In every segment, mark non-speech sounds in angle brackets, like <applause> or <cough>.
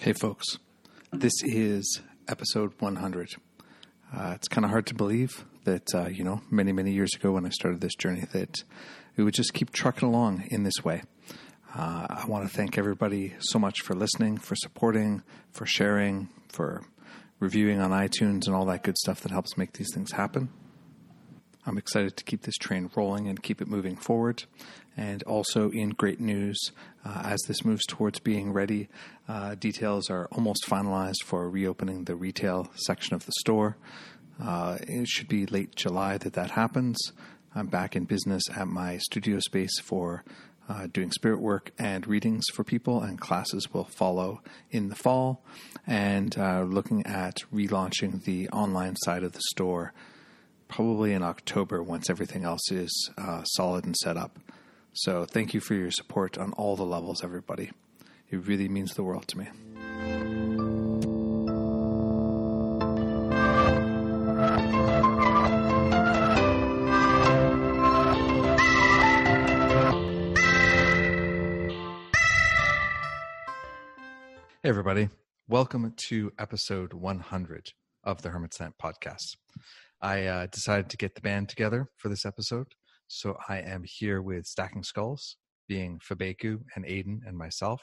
Hey, folks. This is episode 100. Uh, it's kind of hard to believe that, uh, you know, many, many years ago when I started this journey, that we would just keep trucking along in this way. Uh, I want to thank everybody so much for listening, for supporting, for sharing, for reviewing on iTunes and all that good stuff that helps make these things happen. I'm excited to keep this train rolling and keep it moving forward. And also, in great news, uh, as this moves towards being ready, uh, details are almost finalized for reopening the retail section of the store. Uh, it should be late July that that happens. I'm back in business at my studio space for uh, doing spirit work and readings for people, and classes will follow in the fall. And uh, looking at relaunching the online side of the store probably in October once everything else is uh, solid and set up. So thank you for your support on all the levels, everybody. It really means the world to me. Hey, everybody. Welcome to episode 100 of the Hermit's Net podcast. I uh, decided to get the band together for this episode. So I am here with Stacking Skulls, being Fabeku and Aidan and myself.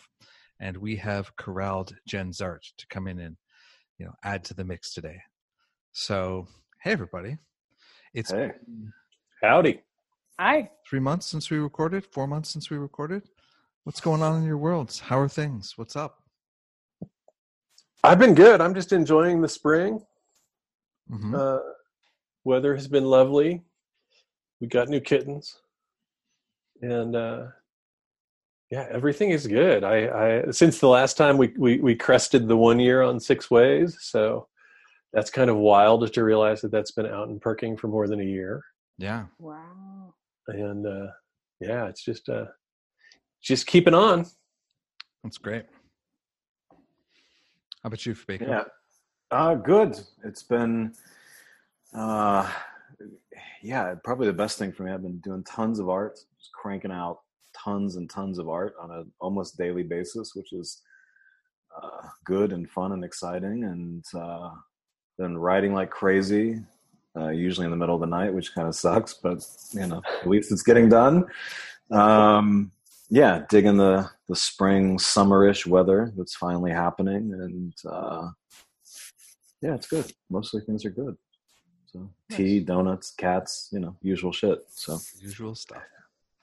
And we have corralled Jenn Zahrt to come in and, you know, add to the mix today. So, hey, everybody. It's hey. Howdy. Hi. Three months since we recorded, four months since we recorded. What's going on in your worlds? How are things? What's up? I've been good. I'm just enjoying the spring. Mm-hmm. Uh, weather has been lovely. We got new kittens, and uh, yeah, everything is good. I, I since the last time we, we we crested the one year on six ways, so that's kind of wild to realize that that's been out and perking for more than a year. Yeah. Wow. And uh, yeah, it's just uh, just keeping on. That's great. How about you, Baker? Yeah. Uh, good. It's been uh, yeah, probably the best thing for me. I've been doing tons of art, just cranking out tons and tons of art on a almost daily basis, which is uh, good and fun and exciting. And uh, then writing like crazy, uh, usually in the middle of the night, which kind of sucks, but you know, at least it's getting done. Um, yeah, digging the the spring summerish weather that's finally happening, and uh, yeah, it's good. Mostly things are good. So nice. tea, donuts, cats, you know, usual shit. So usual stuff.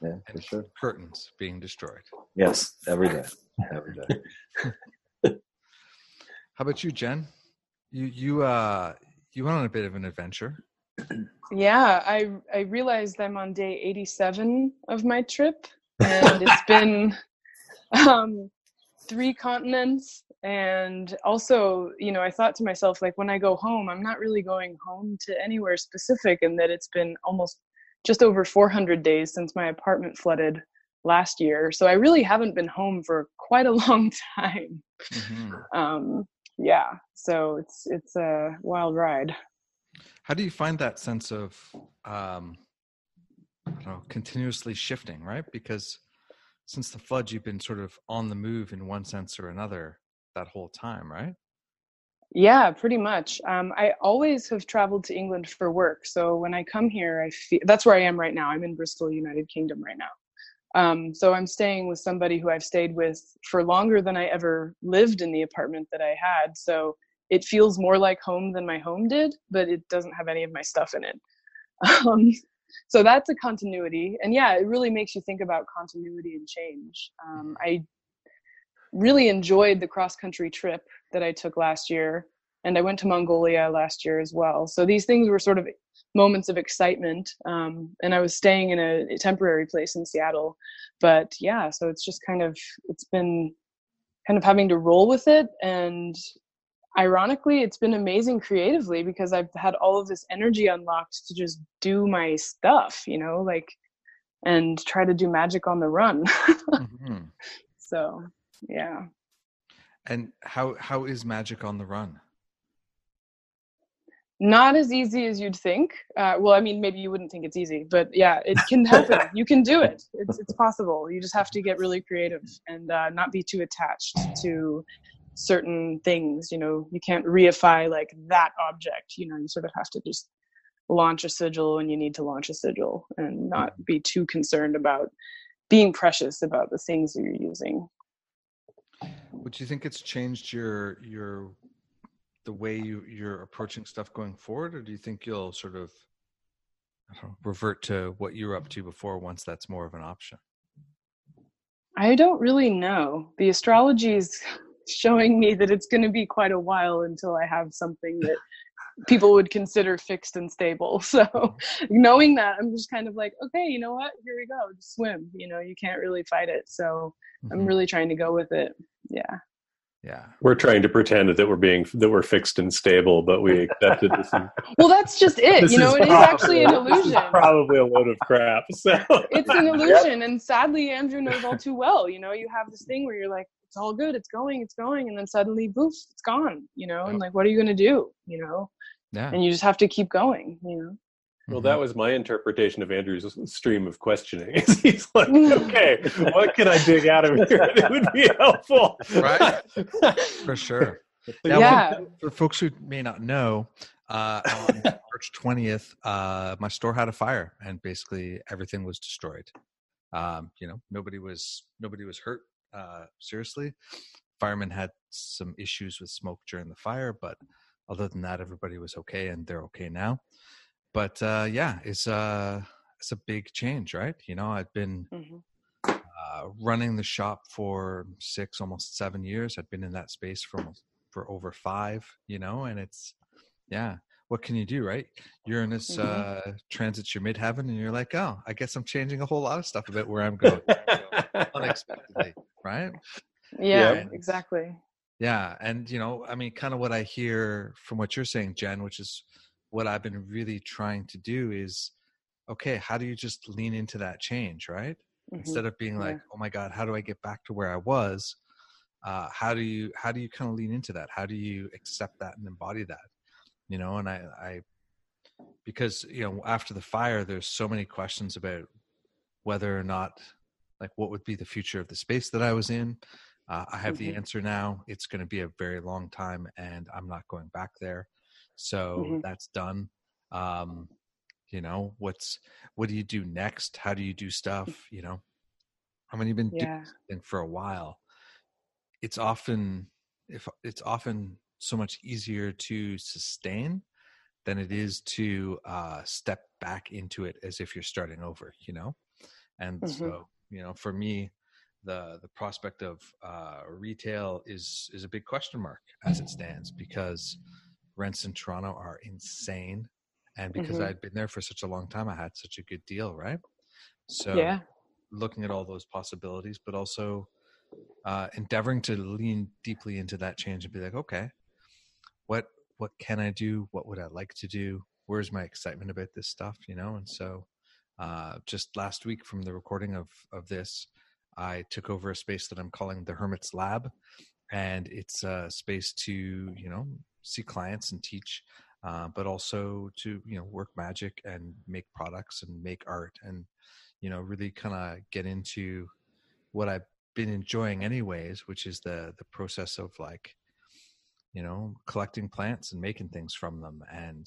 Yeah, and for sure. Curtains being destroyed. Yes, every day. every day. <laughs> How about you, Jenn? You you uh you went on a bit of an adventure. Yeah, I I realized I'm on day 87 of my trip, and it's been <laughs> um, three continents and also you know i thought to myself like when i go home i'm not really going home to anywhere specific and that it's been almost just over 400 days since my apartment flooded last year. So i really haven't been home for quite a <laughs> long time. Mm-hmm. um, yeah so it's it's a wild ride. How do you find that sense of um, I don't know, continuously shifting right? Because since the flood you've been sort of on the move in one sense or another that whole time, right? Yeah, pretty much. Um, I always have traveled to England for work. So when I come here, I feel that's where I am right now. I'm in Bristol, United Kingdom right now. Um, so I'm staying with somebody who I've stayed with for longer than I ever lived in the apartment that I had. So it feels more like home than my home did, but it doesn't have any of my stuff in it. <laughs> Um, so that's a continuity. And yeah, it really makes you think about continuity and change. Um, I really enjoyed the cross country trip that I took last year. And I went to Mongolia last year as well. So these things were sort of moments of excitement. Um, and I was staying in a, temporary place in Seattle. But yeah, so it's just kind of, it's been kind of having to roll with it. And ironically, it's been amazing creatively because I've had all of this energy unlocked to just do my stuff, you know, like, and try to do magic on the run. <laughs> mm-hmm. So yeah. And how how is magic on the run? Not as easy as you'd think. Uh, well i mean maybe you wouldn't think it's easy but yeah it can happen. <laughs> You can do it. It's, it's possible. You just have to get really creative and uh, not be too attached to certain things. You know, you can't reify like that object. You know, you sort of have to just launch a sigil when you need to launch a sigil and not be too concerned about being precious about the things that you're using. Would you think it's changed your your the way you you're approaching stuff going forward, or do you think you'll sort of know, revert to what you were up to before once that's more of an option? I don't really know. The astrology is showing me that it's going to be quite a while until I have something that <laughs> people would consider fixed and stable. So knowing that, I'm just kind of like, okay, you know what? Here we go. Just swim. You know, you can't really fight it. So mm-hmm. I'm really trying to go with it. Yeah. Yeah. We're trying to pretend that we're being that we're fixed and stable, but we accepted this. <laughs> well, that's just it. You know, it is actually an illusion. probably a load of crap. So it's an illusion, yep. and sadly, Andrew knows all too well. You know, you have this thing where you're like, it's all good, it's going, it's going, and then suddenly, boof, it's gone. You know, and like, what are you going to do? You know, yeah. And you just have to keep going, you know. Well, that was my interpretation of Andrew's stream of questioning. <laughs> He's like, okay, what can I dig out of here that would be helpful? Right. <laughs> For sure. Now, yeah. For folks who may not know, uh, on <laughs> March 20th, uh, my store had a fire and basically everything was destroyed. Um, you know, nobody was nobody was hurt uh, seriously. Firemen had some issues with smoke during the fire, but other than that, everybody was okay, and they're okay now. But uh, yeah, it's uh, it's a big change, right? You know, I've been mm-hmm. uh, running the shop for six, almost seven years. I've been in that space for for over five. You know, and it's yeah. What can you do, right? You're in this mm-hmm. uh, transits your midheaven, and you're like, oh, I guess I'm changing a whole lot of stuff about where I'm going <laughs> unexpectedly, right? Yeah, yeah, exactly. Yeah, and you know, I mean, kind of what I hear from what you're saying, Jenn, which is what I've been really trying to do is, okay, how do you just lean into that change, right? Mm-hmm. Instead of being like, yeah. oh my God, how do I get back to where I was? Uh, how do you how do you kind of lean into that? How do you accept that and embody that? You know, and I, I because you know after the fire, there's so many questions about whether or not like what would be the future of the space that I was in uh, I have mm-hmm. the answer now. It's going to be a very long time, and I'm not going back there. So mm-hmm. that's done. Um, you know, what's what do you do next? How do you do stuff? You know, I mean, you've been yeah. doing something for a while. It's often if it's often so much easier to sustain than it is to uh, step back into it as if you're starting over. You know, and mm-hmm. so you know, for me, the the prospect of uh, retail is is a big question mark as it stands because rents in Toronto are insane, and because mm-hmm. I'd been there for such a long time, I had such a good deal, right? So yeah, looking at all those possibilities, but also uh, endeavoring to lean deeply into that change and be like, okay, what what can I do? What would I like to do? Where's my excitement about this stuff? You know, and so uh, just last week from the recording of of this I took over a space that I'm calling the Hermit's Lab, and it's a space to you know see clients and teach, uh, but also to you know work magic and make products and make art and you know really kind of get into what I've been enjoying anyways, which is the the process of like you know collecting plants and making things from them and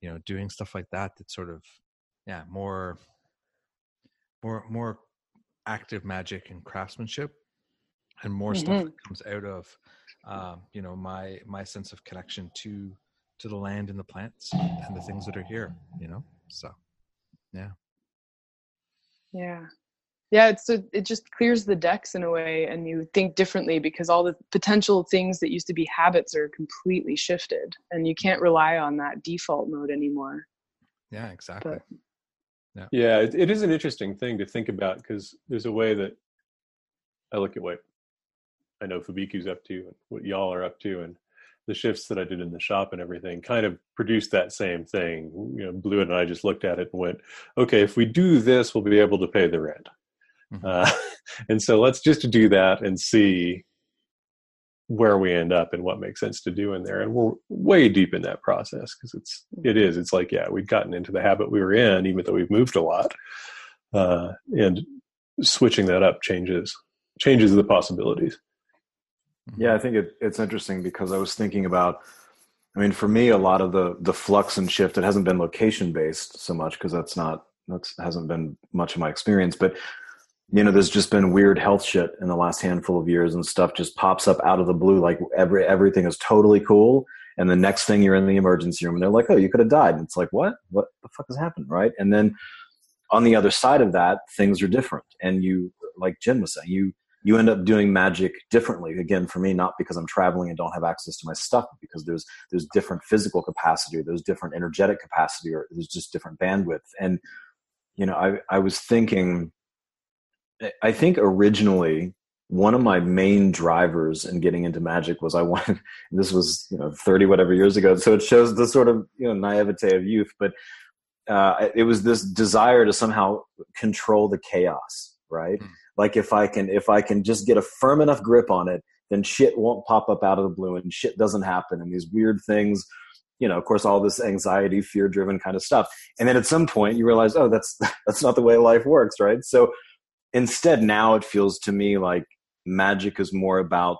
you know doing stuff like that that sort of yeah more more more active magic and craftsmanship and more mm-hmm. stuff that comes out of um, you know my my sense of connection to to the land and the plants and the things that are here you know? So yeah. Yeah. Yeah it's so it just clears the decks in a way and you think differently because all the potential things that used to be habits are completely shifted and you can't rely on that default mode anymore. Yeah exactly. But, yeah, yeah it, it is an interesting thing to think about because there's a way that I look at what I know Fabeku's up to and what y'all are up to and the shifts that I did in the shop and everything kind of produced that same thing. You know, Blue and I just looked at it and went, okay, if we do this, we'll be able to pay the rent. Mm-hmm. Uh, <laughs> and so let's just do that and see where we end up and what makes sense to do in there and we're way deep in that process because it's it is it's like yeah we'd gotten into the habit we were in even though we've moved a lot uh, and switching that up changes changes the possibilities Yeah, I think it, it's interesting because I was thinking about. I mean, for me, a lot of the the flux and shift. It hasn't been location based so much because that's not that's hasn't been much of my experience. But you know, there's just been weird health shit in the last handful of years, and stuff just pops up out of the blue. Like every everything is totally cool, and the next thing you're in the emergency room, and they're like, "Oh, you could have died," and it's like, "What? What the fuck has happened?" Right? And then on the other side of that, things are different, and you, like Jenn was saying, you you end up doing magic differently. Again for me not because i'm traveling and don't have access to my stuff but because there's there's different physical capacity or there's different energetic capacity or there's just different bandwidth. And you know i i was thinking i think originally one of my main drivers in getting into magic was i <laughs> wanted this was you know 30 whatever years ago so it shows the sort of you know naivete of youth but uh, it was this desire to somehow control the chaos right? Mm like if i can if i can just get a firm enough grip on it then shit won't pop up out of the blue and shit doesn't happen and these weird things you know of course all this anxiety fear driven kind of stuff. And then at some point you realize oh that's <laughs> that's not the way life works right? So instead now it feels to me like magic is more about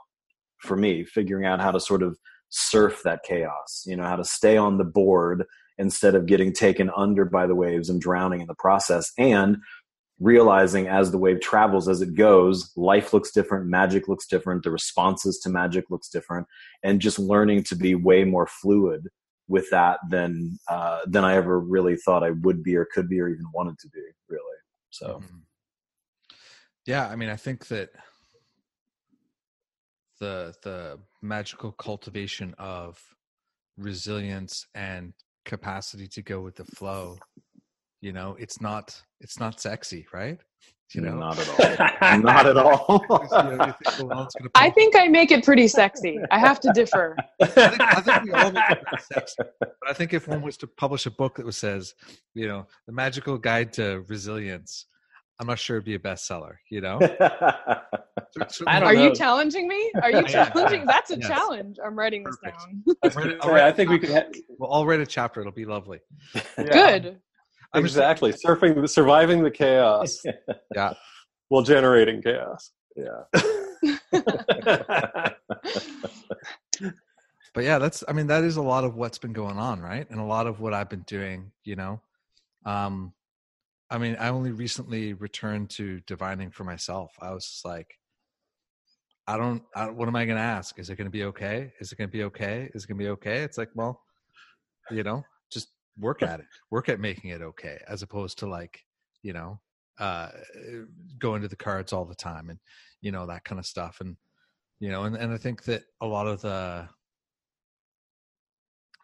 for me figuring out how to sort of surf that chaos you know how to stay on the board instead of getting taken under by the waves and drowning in the process. And realizing as the wave travels as it goes life looks different magic looks different the responses to magic looks different and just learning to be way more fluid with that than uh, than i ever really thought i would be or could be or even wanted to be really so mm-hmm. yeah i mean i think that the the magical cultivation of resilience and capacity to go with the flow you know it's not it's not sexy right? You know? Not at all. Not at <laughs> all. I think i make it pretty sexy. I have to differ. <laughs> I think, I think we all make it sexy. But i think if one was to publish a book that was says you know the magical guide to resilience i'm not sure it'd be a bestseller you know? <laughs> Are know. you challenging me? Are you challenging? That's a yes. challenge. I'm writing this Perfect. down. All right, i think we could ha- we'll all write a chapter. It'll be lovely. Yeah. good exactly. Surfing surviving the chaos. <laughs> Yeah. While generating chaos. Yeah. <laughs> But yeah that's i mean that is a lot of what's been going on right? And a lot of what i've been doing you know? Um i mean i only recently returned to divining for myself. I was just like i don't I, what am i going to ask? Is it going to be okay? Is it going to be okay? Is it going to be okay? It's like well you know work at it <laughs> work at making it okay as opposed to like you know uh going to the cards all the time and you know that kind of stuff and you know and, and i think that a lot of the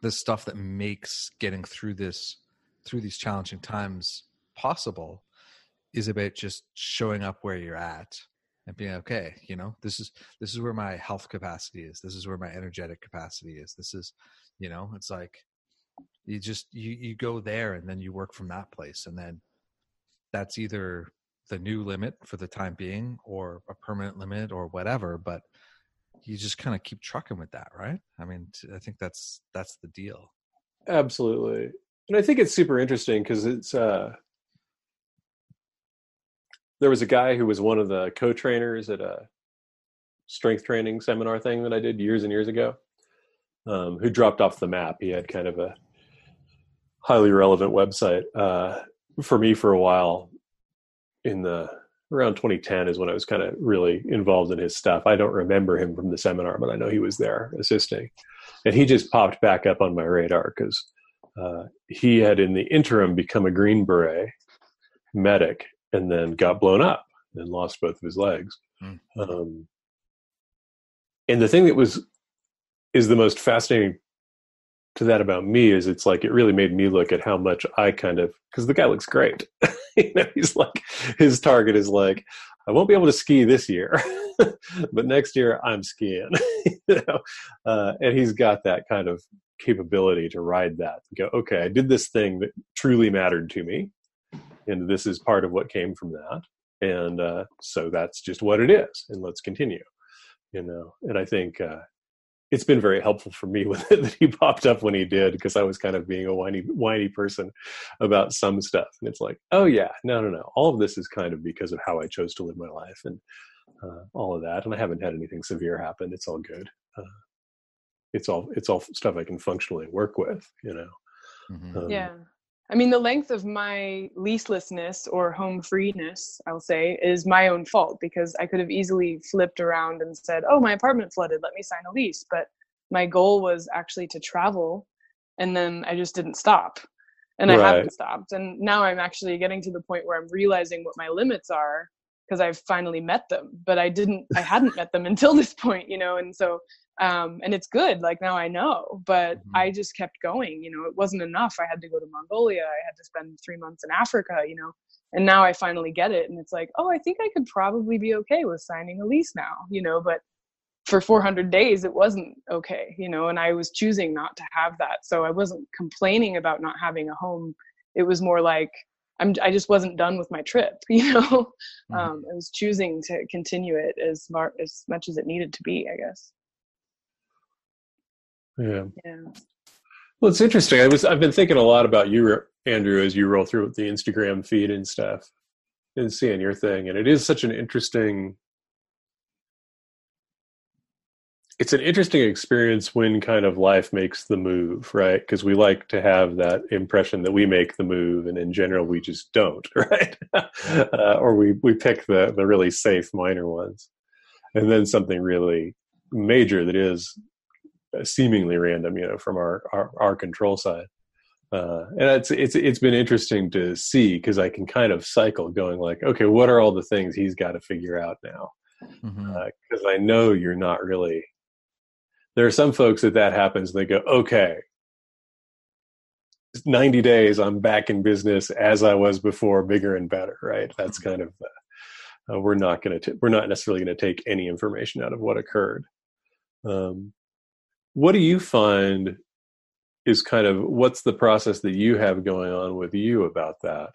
the stuff that makes getting through this through these challenging times possible is about just showing up where you're at and being okay you know this is this is where my health capacity is this is where my energetic capacity is this is you know it's like you just you you go there and then you work from that place and then that's either the new limit for the time being or a permanent limit or whatever but you just kind of keep trucking with that right? I mean i think that's that's the deal. Absolutely. And i think it's super interesting because it's uh there was a guy who was one of the co-trainers at a strength training seminar thing that i did years and years ago um, who dropped off the map. He had kind of a highly relevant website uh, for me for a while. In the around 2010 is when I was kind of really involved in his stuff. I don't remember him from the seminar, but I know he was there assisting, and he just popped back up on my radar because uh, he had in the interim become a Green Beret medic and then got blown up and lost both of his legs. Mm. Um, and the thing that was is the most fascinating to that about me is it's like it really made me look at how much I kind of because the guy looks great. <laughs> you know, he's like his target is like I won't be able to ski this year, <laughs> but next year I'm skiing. <laughs> you know, uh, and he's got that kind of capability to ride that. go, okay, I did this thing that truly mattered to me, and this is part of what came from that, and uh, so that's just what it is, and let's continue. You know, and I think uh, it's been very helpful for me <laughs> with it that he popped up when he did because I was kind of being a whiny whiny person about some stuff. And it's like, oh yeah, no, no, no. All of this is kind of because of how I chose to live my life. And uh, all of that. And I haven't had anything severe happen. It's all good. Uh, it's all it's all stuff I can functionally work with. You know. Mhm. Um, yeah i mean the length of my leaselessness or home freeness i'll say is my own fault because i could have easily flipped around and said oh my apartment flooded let me sign a lease. But my goal was actually to travel and then i just didn't stop and i haven't stopped. And now i'm actually getting to the point where i'm realizing what my limits are because i've finally met them but i didn't i hadn't met them <laughs> until this point you know? And so um and it's good like now i know but Mhm. i just kept going you know it wasn't enough i had to go to mongolia i had to spend three months in africa you know and now i finally get it and it's like oh i think i could probably be okay with signing a lease now you know but for 400 days it wasn't okay you know and i was choosing not to have that so i wasn't complaining about not having a home it was more like i'm i just wasn't done with my trip <laughs> you know Mhm. um i was choosing to continue it as mar- as much as it needed to be i guess yeah. yeah Well, it's interesting. I was I've been thinking a lot about you, Andrew, as you roll through the Instagram feed and stuff, and seeing your thing. And it is such an interesting. It's an interesting experience when kind of life makes the move, right? Because we like to have that impression that we make the move, and in general, we just don't, <laughs> right? uh, or we we pick the the really safe minor ones, and then something really major that is seemingly random, you know, from our our, our control side. Uh, and it's it's it's been interesting to see because I can kind of cycle going like, okay, what are all the things he's got to figure out now? Because I know you're not really. There are some folks that that happens. They go, okay, ninety days, I'm back in business as I was before, bigger and better. Right? That's kind of. Uh, we're not going to. We're not necessarily going to take any information out of what occurred. Um, what do you find is kind of what's the process that you have going on with you about that?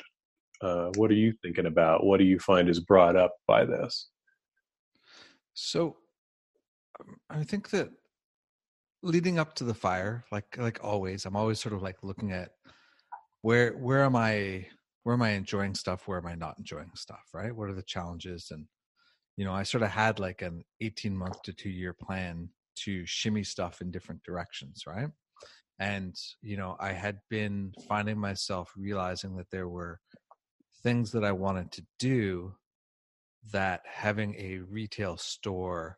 Uh, what are you thinking about? What do you find is brought up by this? So I think that leading up to the fire, like like always, I'm always sort of like looking at where where am I where am I enjoying stuff, where am I not enjoying stuff, right? What are the challenges? And you know, I sort of had like an 18 month to two year plan to shimmy stuff in different directions, right? And you know, I had been finding myself realizing that there were things that I wanted to do that having a retail store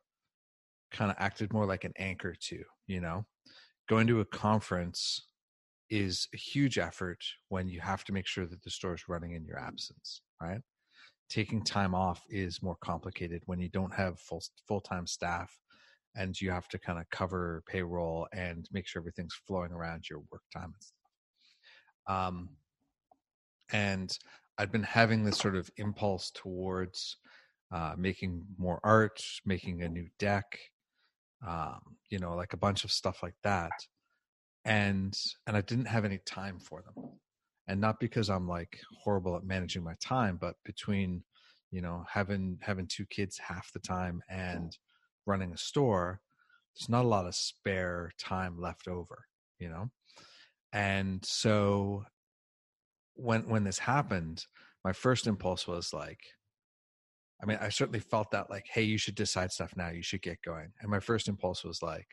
kind of acted more like an anchor to, you know. Going to a conference is a huge effort when you have to make sure that the store is running in your absence, right? Taking time off is more complicated when you don't have full full-time staff and you have to kind of cover payroll and make sure everything's flowing around your work time and stuff. Um, and I'd been having this sort of impulse towards uh, making more art, making a new deck, um, you know, like a bunch of stuff like that. And and I didn't have any time for them, and not because I'm like horrible at managing my time, but between you know having having two kids half the time and running a store, there's not a lot of spare time left over, you know. And so when when this happened, my first impulse was like, I mean, I certainly felt that like, hey, you should decide stuff now. You should get going. And my first impulse was like,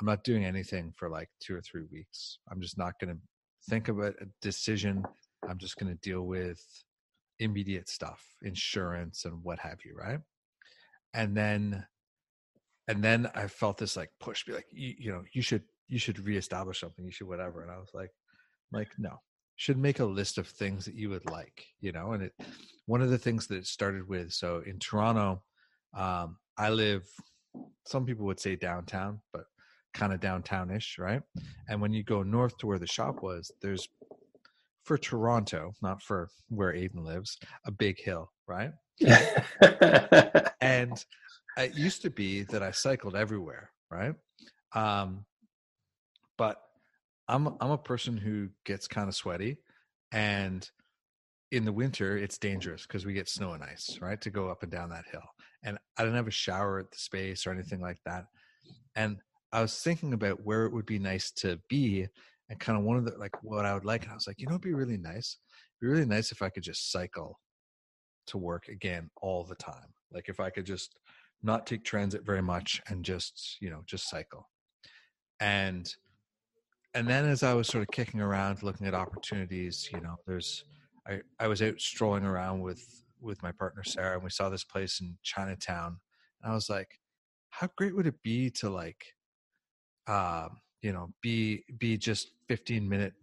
I'm not doing anything for like two or three weeks. I'm just not going to think about a decision. I'm just going to deal with immediate stuff, insurance and what have you, right? And then, and then I felt this like push, be like, you, you know, you should you should reestablish something. You should whatever. And I was like, like no, should make a list of things that you would like, you know. And it one of the things that it started with. So in Toronto, um, I live. Some people would say downtown, but kind of downtownish, right? And when you go north to where the shop was, there's for Toronto, not for where Aidan lives, a big hill, right? <laughs> and it used to be that I cycled everywhere, right? Um, but I'm I'm a person who gets kind of sweaty, and in the winter it's dangerous because we get snow and ice, right? To go up and down that hill, and I didn't have a shower at the space or anything like that, and I was thinking about where it would be nice to be, and kind of one of the like what I would like, and I was like, you know, it'd be really nice. It'd be really nice if I could just cycle to work again all the time like if i could just not take transit very much and just you know just cycle. And and then as i was sort of kicking around looking at opportunities you know there's i i was out strolling around with with my partner sarah and we saw this place in chinatown and i was like how great would it be to like um you know be be just 15 minutes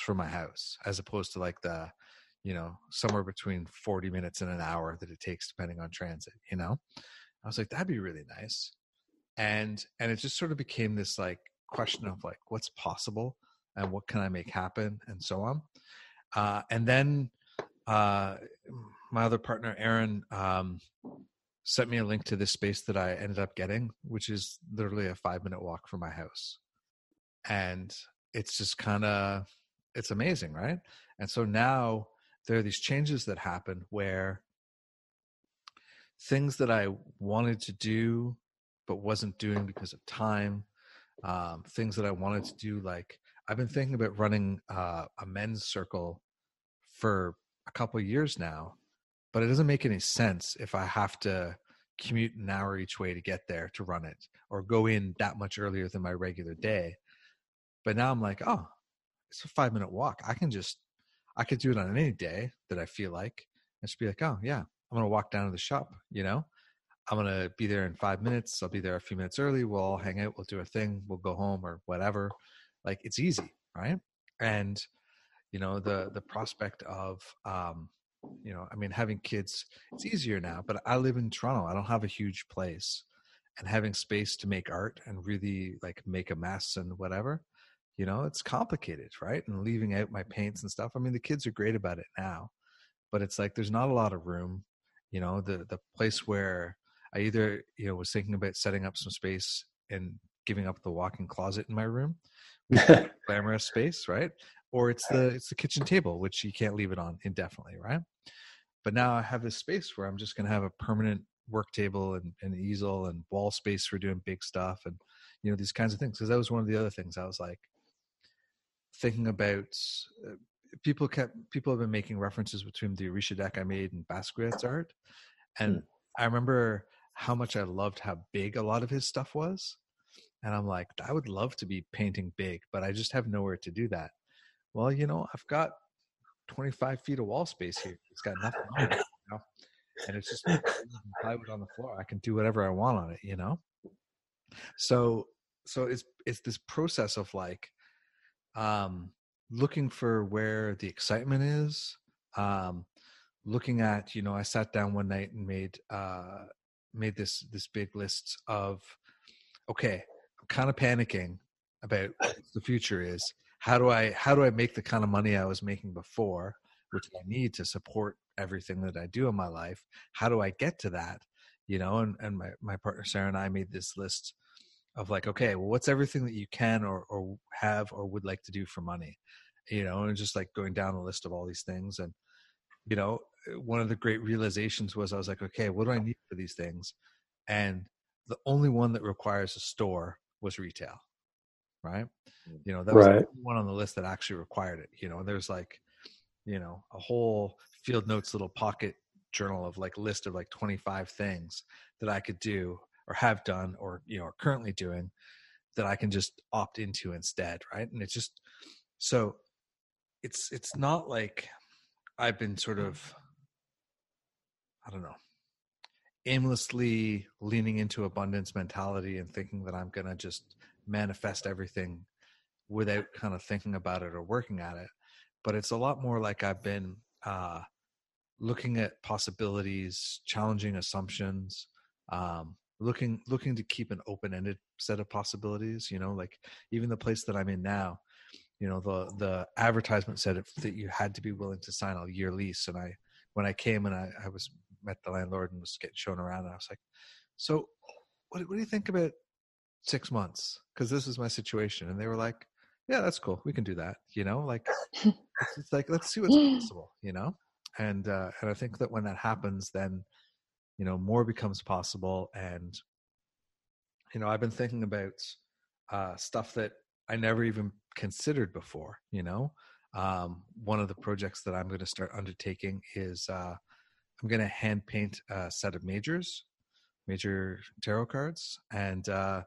from my house as opposed to like the you know somewhere between 40 minutes and an hour that it takes depending on transit you know i was like that'd be really nice. And and it just sort of became this like question of like what's possible and what can i make happen and so on. Uh and then uh my other partner aaron um sent me a link to this space that i ended up getting which is literally a five minute walk from my house. And it's just kind of it's amazing right? And so now there are these changes that happen where things that i wanted to do but wasn't doing because of time um, things that i wanted to do like i've been thinking about running uh, a men's circle for a couple years now but it doesn't make any sense if i have to commute an hour each way to get there to run it or go in that much earlier than my regular day. But now i'm like oh it's a five minute walk. I can just I could do it on any day that I feel like and just be like, oh yeah, I'm gonna walk down to the shop, you know? I'm gonna be there in five minutes. I'll be there a few minutes early. We'll all hang out, we'll do a thing, we'll go home or whatever. Like it's easy, right? And you know, the the prospect of um, you know, I mean having kids, it's easier now, but I live in Toronto. I don't have a huge place. And having space to make art and really like make a mess and whatever, you know it's complicated right and leaving out my paints and stuff i mean the kids are great about it now but it's like there's not a lot of room you know the the place where i either you know was thinking about setting up some space and giving up the walk-in closet in my room <laughs> glamorous space right? Or it's the it's the kitchen table which you can't leave it on indefinitely right? But now i have this space where i'm just going to have a permanent work table and an easel and wall space for doing big stuff and you know these kinds of things because that was one of the other things i was like thinking about uh, people kept people have been making references between the Orisha deck I made and Basquiat's art, and mm. I remember how much I loved how big a lot of his stuff was, and I'm like, I would love to be painting big, but I just have nowhere to do that. Well, you know, I've got 25 feet of wall space here. It's got nothing on it, <laughs> you know? and it's just plywood on the floor. I can do whatever I want on it, you know. So, so it's it's this process of like um, looking for where the excitement is. Um, looking at, you know, I sat down one night and made uh, made this this big list of, okay, I'm kind of panicking about the future is. How do I how do I make the kind of money I was making before, which I need to support everything that I do in my life? How do I get to that? You know, and, and my, my partner Sarah and I made this list of like okay well what's everything that you can or, or have or would like to do for money you know and just like going down the list of all these things and you know uh, one of the great realizations was i was like okay what do i need for these things and the only one that requires a store was retail right mm. you know that was right. the one on the list that actually required it you know and there's like you know a whole field notes little pocket journal of like list of like 25 things that i could do or have done or you know are currently doing that I can just opt into instead, right? And it's just so it's it's not like I've been sort of I don't know aimlessly leaning into abundance mentality and thinking that I'm going to just manifest everything without kind of thinking about it or working at it. But it's a lot more like I've been uh, looking at possibilities, challenging assumptions, um, looking looking to keep an open-ended set of possibilities you know like even the place that i'm in now you know the the advertisement said that you had to be willing to sign a year lease and i when i came and i, I was met the landlord and was getting shown around and i was like so what, what do you think about six months? Because this is my situation and they were like yeah that's cool we can do that you know like <laughs> it's, it's like let's see what's possible you know? And uh and i think that when that happens then you know more becomes possible and you know i've been thinking about uh, stuff that i never even considered before you know um, one of the projects that i'm going to start undertaking is uh, I'm going to hand paint a set of majors, major tarot cards, and uh,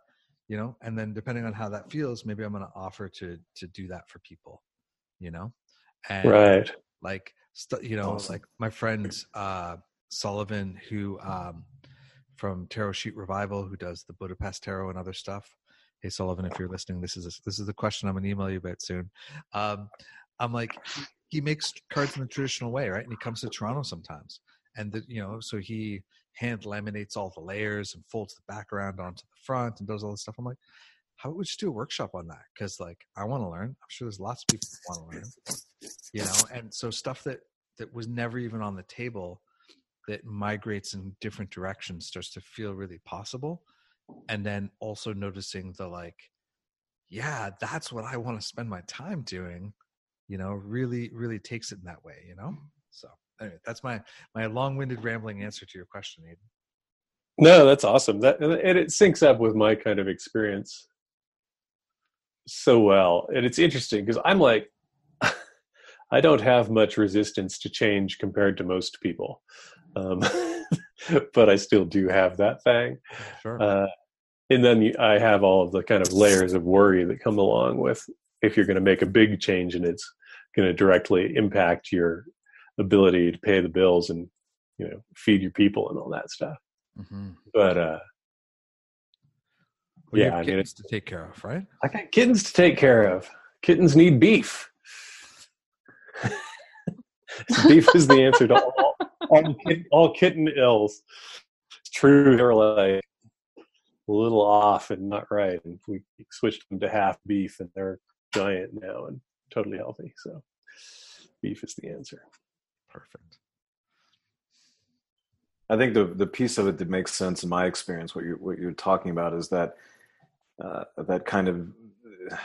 you know, and then depending on how that feels, maybe I'm going to offer to to do that for people, you know, and right. like st- you know, Awesome. like my friend uh, Sullivan, who um, from Tarot Sheet Revival, who does the Budapest Tarot and other stuff. Hey Sullivan, if you're listening, this is a, this is the question I'm to email you about soon. Um, I'm like, he makes cards in the traditional way, right? And he comes to Toronto sometimes, and the, you know, so he hand laminates all the layers and folds the background onto the front and does all this stuff. I'm like, how we just do a workshop on that? Because like, I want to learn. I'm sure there's lots of people want to learn, you know. And so stuff that that was never even on the table that migrates in different directions starts to feel really possible and then also noticing the like yeah that's what i want to spend my time doing you know really really takes it in that way you know so anyway that's my my long-winded rambling answer to your question Aidan. No, that's awesome. That and it syncs up with my kind of experience so well. And it's interesting because I'm like, <laughs> I don't have much resistance to change compared to most people, um, <laughs> but I still do have that thing. sure Uh, and then I have all of the kind of layers of worry that come along with if you're going to make a big change and it's going to directly impact your ability to pay the bills and you know feed your people and all that stuff. mm-hmm. But uh, well, you Yeah, have I mean, kittens to take care of right I got kittens to take care of. Kittens need beef. <laughs> <laughs> beef is the answer to all, all, kit- all kitten ills. It's true. They're like a little off and not right. And we switched them to half beef, and they're giant now and totally healthy. So, beef is the answer. perfect I think the the piece of it that makes sense in my experience, what you're what you're talking about, is that uh, that kind of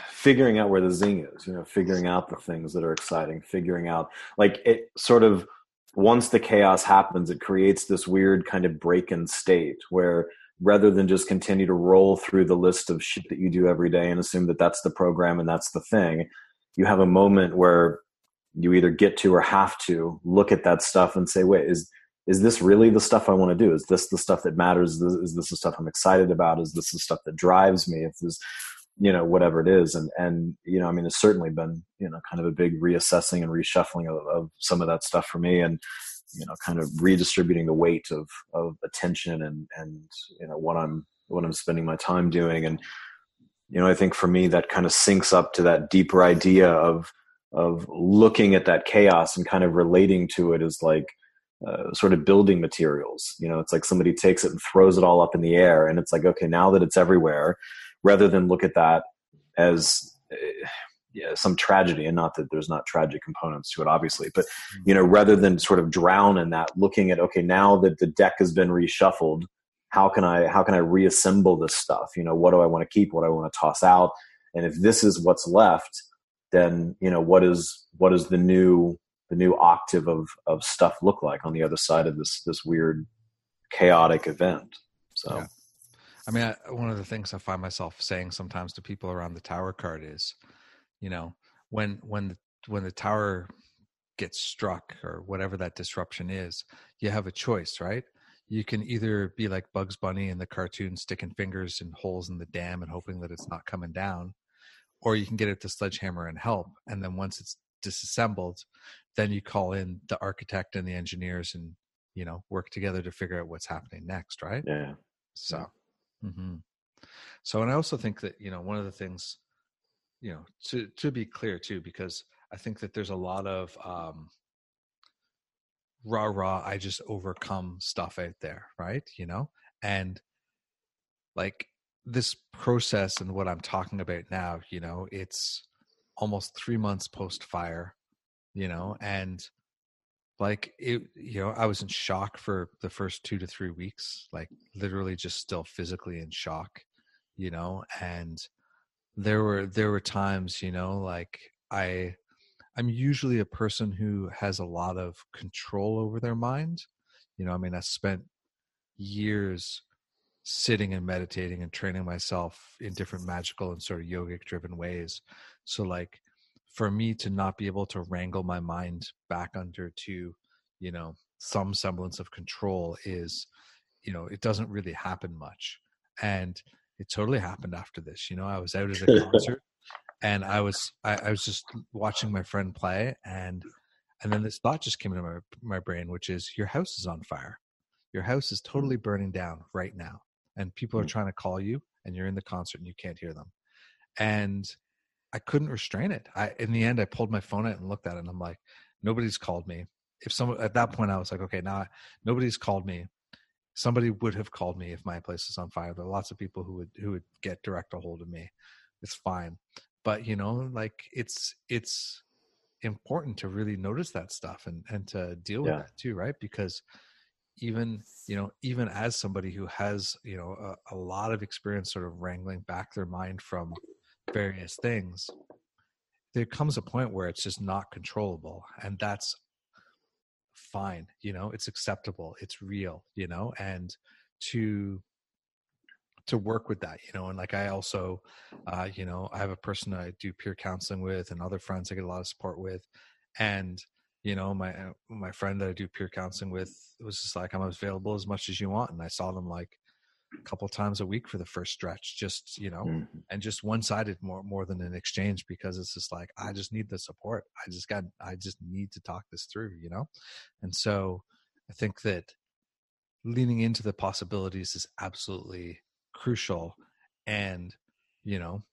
figuring out where the zing is. You know, figuring out the things that are exciting, figuring out like it sort of once the chaos happens, it creates this weird kind of break-in state where rather than just continue to roll through the list of shit that you do every day and assume that that's the program and that's the thing, you have a moment where you either get to or have to look at that stuff and say, wait, is is this really the stuff I want to do? Is this the stuff that matters? Is this, is this the stuff I'm excited about? Is this the stuff that drives me? If this, you know, whatever it is. And, and, you know, I mean, it's certainly been, you know, kind of a big reassessing and reshuffling of, of some of that stuff for me and, you know, kind of redistributing the weight of, of attention and, and, you know, what I'm, what I'm spending my time doing. And, you know, I think for me that kind of syncs up to that deeper idea of, of looking at that chaos and kind of relating to it as like, uh, sort of building materials. You know, it's like somebody takes it and throws it all up in the air, and it's like, okay, now that it's everywhere, rather than look at that as uh, yeah, some tragedy, and not that there's not tragic components to it, obviously, but you know, rather than sort of drown in that, looking at okay, now that the deck has been reshuffled, how can I how can I reassemble this stuff? You know, what do I want to keep? What do I want to toss out? And if this is what's left, then you know, what is what is the new the new octave of of stuff look like on the other side of this this weird chaotic event so Yeah. I mean, I, one of the things I find myself saying sometimes to people around the tower card is, you know, when when the, when the tower gets struck or whatever that disruption is, you have a choice, right? You can either be like Bugs Bunny in the cartoon, sticking fingers in holes in the dam and hoping that it's not coming down, or you can get it to sledgehammer and help. And then once it's disassembled, then you call in the architect and the engineers and you know work together to figure out what's happening next, right? yeah So, hmm so, and I also think that you know one of the things, you know, to to be clear too, because I think that there's a lot of um, rah rah. I just overcome stuff out there, right? You know, and like this process and what I'm talking about now, you know, it's almost three months post fire, you know, and like it you know i was in shock for the first two to three weeks like literally just still physically in shock you know and there were there were times you know like i i'm usually a person who has a lot of control over their mind you know i mean i spent years sitting and meditating and training myself in different magical and sort of yogic driven ways. So like for me to not be able to wrangle my mind back under to you know some semblance of control is you know it doesn't really happen much and it totally happened after this you know i was out at a concert <laughs> and i was I, I, was just watching my friend play and and then this thought just came into my my brain which is your house is on fire. Your house is totally burning down right now and people are mm. trying to call you and you're in the concert and you can't hear them. And i couldn't restrain it. I in the end i pulled my phone out and looked at it and i'm like nobody's called me. If someone at that point i was like okay now nobody's called me. Somebody would have called me if my place is on fire there are lots of people who would who would get direct a hold of me it's fine. But you know like it's it's important to really notice that stuff and and to deal with yeah. that too right? Because even you know even as somebody who has you know a, a lot of experience sort of wrangling back their mind from various things there comes a point where it's just not controllable and that's fine you know it's acceptable it's real you know and to to work with that you know and like i also uh you know i have a person i do peer counseling with and other friends i get a lot of support with and you know my uh, my friend that i do peer counseling with was just like i'm available as much as you want and i saw them like a couple times a week for the first stretch just you know mm-hmm. and just one sided more more than an exchange because it's just like i just need the support. I just got i just need to talk this through you know? And so i think that leaning into the possibilities is absolutely crucial and you know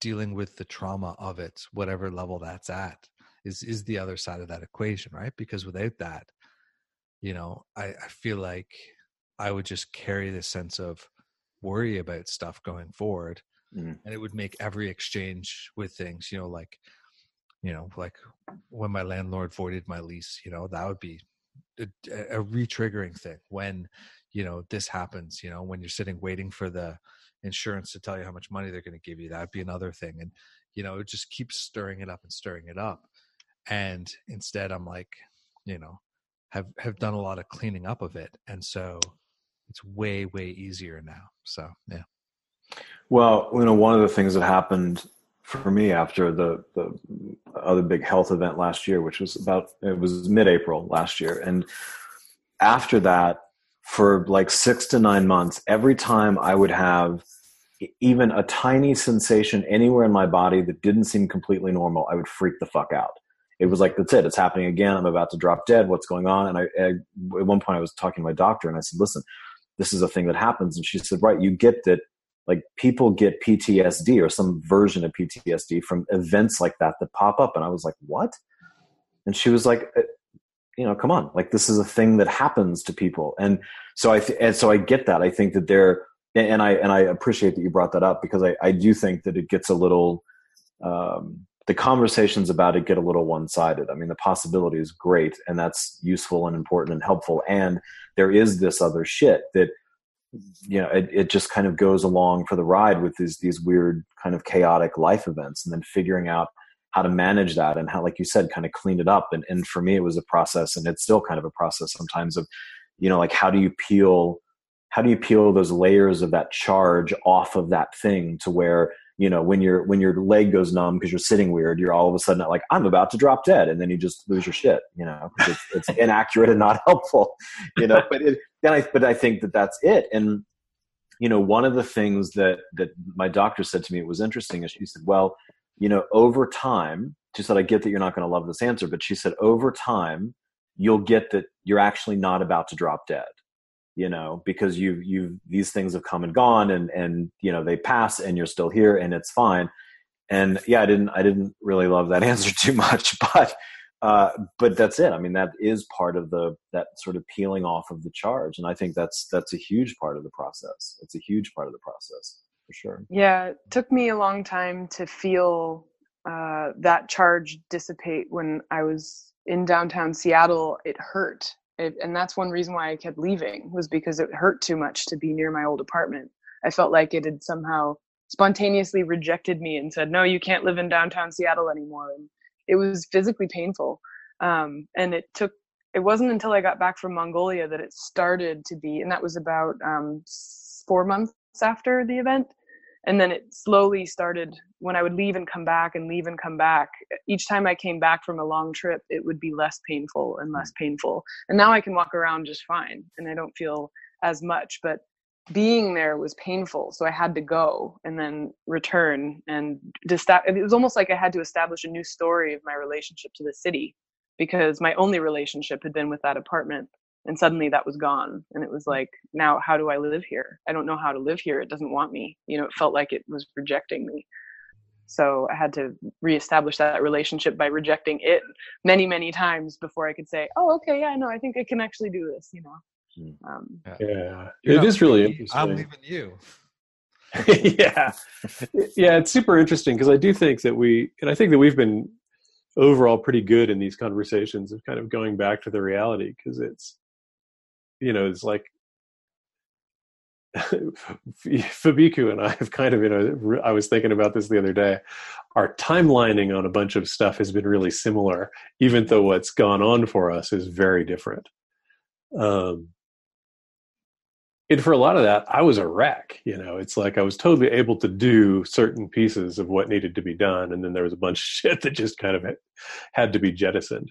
dealing with the trauma of it whatever level that's at is is the other side of that equation right? Because without that you know i, I feel like I would just carry this sense of worry about stuff going forward. Mm. And it would make every exchange with things, you know, like, you know, like when my landlord voided my lease, you know, that would be a, a re-triggering thing when, you know, this happens, you know, when you're sitting waiting for the insurance to tell you how much money they're going to give you, that'd be another thing. And, you know, it just keeps stirring it up and stirring it up. And instead I'm like, you know, have, have done a lot of cleaning up of it. And so, it's way way easier now. So yeah. Well you know one of the things that happened for me after the the other big health event last year which was about it was mid-april last year. And after that for like 6 to 9 months every time i would have even a tiny sensation anywhere in my body that didn't seem completely normal i would freak the fuck out. It was like that's it. It's happening again. I'm about to drop dead. What's going on? And I, I at one point i was talking to my doctor and i said listen this is a thing that happens. And she said, right, you get that like people get PTSD or some version of PTSD from events like that that pop up. And I was like, what? And she was like, uh, you know, come on, like this is a thing that happens to people. And so I, th- and so I get that. I think that there, and I, and I appreciate that you brought that up because I, I do think that it gets a little, um, the conversations about it get a little one sided. I mean, the possibility is great and that's useful and important and helpful. And there is this other shit that, you know, it, it just kind of goes along for the ride with these, these weird kind of chaotic life events and then figuring out how to manage that and how, like you said, kind of clean it up. And, and for me, it was a process and it's still kind of a process sometimes of, you know, like how do you peel, how do you peel those layers of that charge off of that thing to where you know when your when your leg goes numb because you're sitting weird you're all of a sudden like i'm about to drop dead and then you just lose your shit you know it's, it's <laughs> inaccurate and not helpful you know but it, then i but i think that that's it and you know one of the things that that my doctor said to me it was interesting is she said well you know over time she said i get that you're not going to love this answer but she said over time you'll get that you're actually not about to drop dead you know because you you these things have come and gone and and you know they pass and you're still here and it's fine. And yeah i didn't i didn't really love that <laughs> answer too much <laughs> but uh, but that's it. I mean that is part of the that sort of peeling off of the charge. And i think that's that's a huge part of the process. It's a huge part of the process for sure. Yeah it took me a long time to feel uh, that charge dissipate when i was in downtown seattle. It hurt it, and that's one reason why I kept leaving was because it hurt too much to be near my old apartment. I felt like it had somehow spontaneously rejected me and said, "No, you can't live in downtown Seattle anymore." And it was physically painful. Um, and it took. It wasn't until I got back from Mongolia that it started to be, and that was about um, four months after the event. And then it slowly started when i would leave and come back and leave and come back each time i came back from a long trip it would be less painful and less mm. painful. And now i can walk around just fine and i don't feel as much but being there was painful so i had to go and then return. And it was almost like i had to establish a new story of my relationship to the city because my only relationship had been with that apartment and suddenly that was gone and it was like now how do i live here? I don't know how to live here. It doesn't want me. You know it felt like it was rejecting me. So i had to reestablish that relationship by rejecting it many many times before i could say oh okay yeah no i think i can actually do this you know? Hmm. um, yeah, yeah. it is really interesting i'm leaving you. <laughs> Yeah. Yeah it's super interesting because i do think that we and i think that we've been overall pretty good in these conversations of kind of going back to the reality because it's you know, it's like Fabeku and I have kind of, you know, I was thinking about this the other day. Our timelining on a bunch of stuff has been really similar, even though what's gone on for us is very different. Um, and for a lot of that, I was a wreck. You know, it's like I was totally able to do certain pieces of what needed to be done, and then there was a bunch of <laughs> shit that just kind of had to be jettisoned.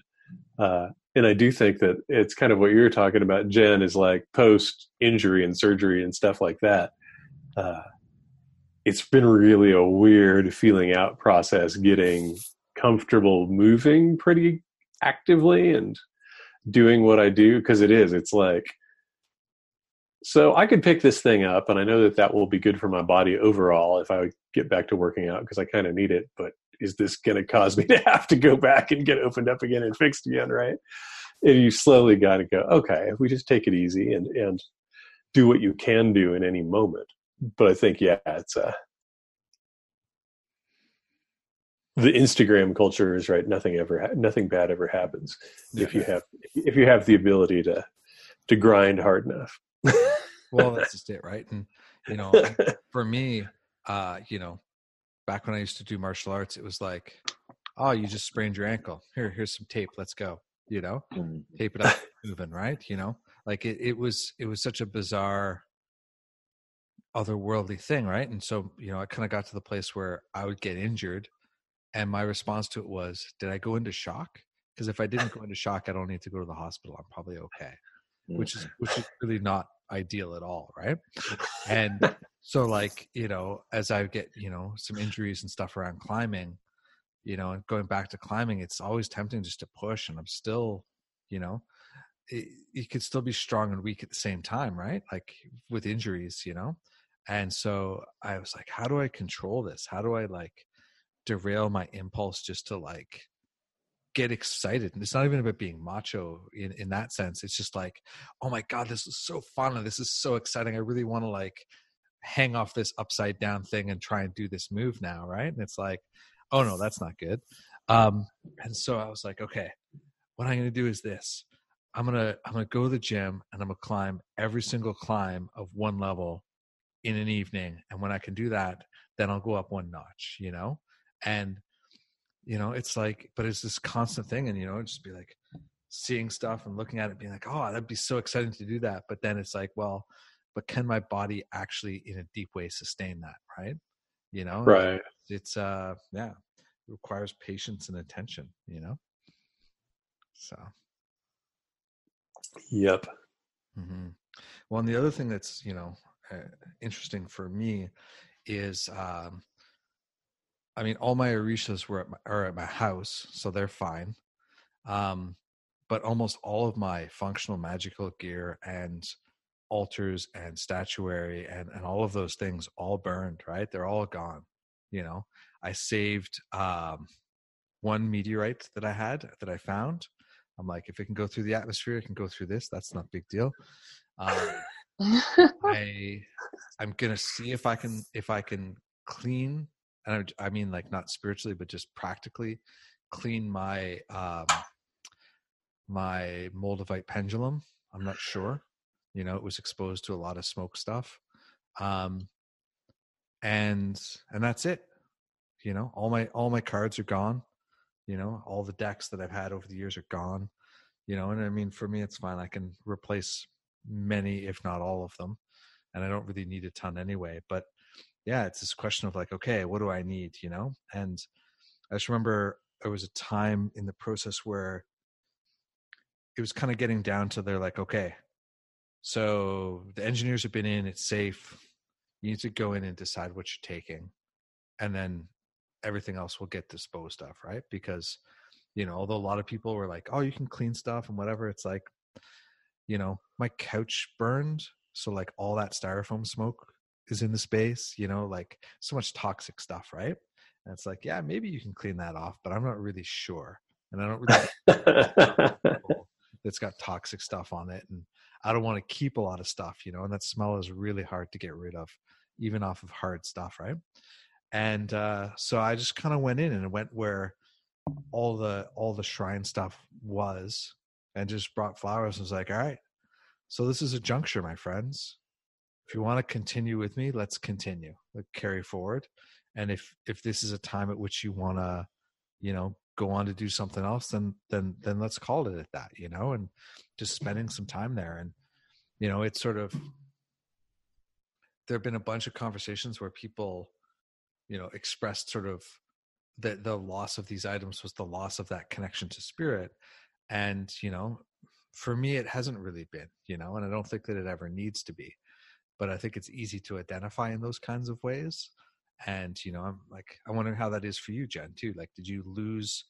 Uh, and I do think that it's kind of what you're talking about, Jenn, is like post injury and surgery and stuff like that. Uh, it's been really a weird feeling out process getting comfortable moving pretty actively and doing what I do because it is. It's like, so I could pick this thing up, and I know that that will be good for my body overall if I get back to working out because I kind of need it. But is this going to cause me to <laughs> have to go back and get opened up again and fixed again, right? And you slowly got to go, okay, if we just take it easy and, and do what you can do in any moment. But I think, yeah, it's a, uh, the Instagram culture is right. Nothing ever, nothing bad ever happens if you have, if you have the ability to, to grind hard enough. well, <laughs> that's just it, right? And you know, for me, uh, you know, back when I used to do martial arts, it was like, oh, you just sprained your ankle. Here, here's some tape. Let's go. You know, mm-hmm. tape it up, <laughs> moving, right? You know, like it, it was, it was such a bizarre, otherworldly thing, right? And so, you know, I kind of got to the place where I would get injured, and my response to it was, did I go into shock? Because if I didn't go into shock, I don't need to go to the hospital. I'm probably okay. Which is mm. which is really not ideal at all, right? <laughs> And so like you know as i get you know some injuries and stuff around climbing you know and going back to climbing it's always tempting just to push and i'm still you know it, you could still be strong and weak at the same time right? Like with injuries you know? And so i was like how do i control this? How do i like derail my impulse just to like get excited and it's not even about being macho in in that sense it's just like oh my god this is so fun and this is so exciting i really want to like hang off this upside down thing and try and do this move now, right? And it's like, oh no, that's not good. Um, and so I was like, okay, what I'm going to do is this. I'm gonna I'm gonna go to the gym and I'm gonna climb every single climb of one level in an evening. And when I can do that, then I'll go up one notch, you know? And you know, it's like, but it's this constant thing, and you know, just be like seeing stuff and looking at it, being like, oh, that'd be so exciting to do that. But then it's like, well, but can my body actually in a deep way sustain that right? You know right. it's uh yeah it requires patience and attention you know? So. Yep. Mm-hmm. well and the other thing that's you know uh, interesting for me is um i mean all my orishas were at my, are at my house so they're fine um but almost all of my functional magical gear and altars and statuary and, and all of those things all burned, right? They're all gone. You know, I saved um, one meteorite that I had that I found. I'm like, if it can go through the atmosphere, it can go through this. That's not a big deal. Um, <laughs> I I'm gonna see if I can if I can clean, and I, I mean like not spiritually, but just practically clean my um, my moldavite pendulum. I'm not sure you know it was exposed to a lot of smoke stuff um and and that's it you know? All my all my cards are gone you know? All the decks that i've had over the years are gone you know? And i mean for me it's fine i can replace many if not all of them and i don't really need a ton anyway but yeah, it's this question of like, okay, what do I need, you know? And I just remember there was a time in the process where it was kind of getting down to they're like, okay, so the engineers have been in, it's safe. You need to go in and decide what you're taking. And then everything else will get disposed of, right? Because, you know, although a lot of people were like, oh, you can clean stuff and whatever, it's like, you know, my couch burned. So, like, all that styrofoam smoke is in the space, you know, like so much toxic stuff, right? And it's like, yeah, maybe you can clean that off, but I'm not really sure. And I don't really <laughs> that's got toxic stuff on it. And I don't want to keep a lot of stuff, you know, and that smell is really hard to get rid of, even off of hard stuff, right? And uh, so I just kind of went in and went where all the all the shrine stuff was and just brought flowers and was like, all right, so this is a juncture, my friends if you want to continue with me let's continue let's carry forward. And if if this is a time at which you want to you know go on to do something else then then then let's call it at that you know and just spending some time there. And you know it's sort of there have been a bunch of conversations where people you know expressed sort of that the loss of these items was the loss of that connection to spirit. And you know for me it hasn't really been you know and i don't think that it ever needs to be but I think it's easy to identify in those kinds of ways. And you know, I'm like, I wonder how that is for you, Jenn, too. Like, did you lose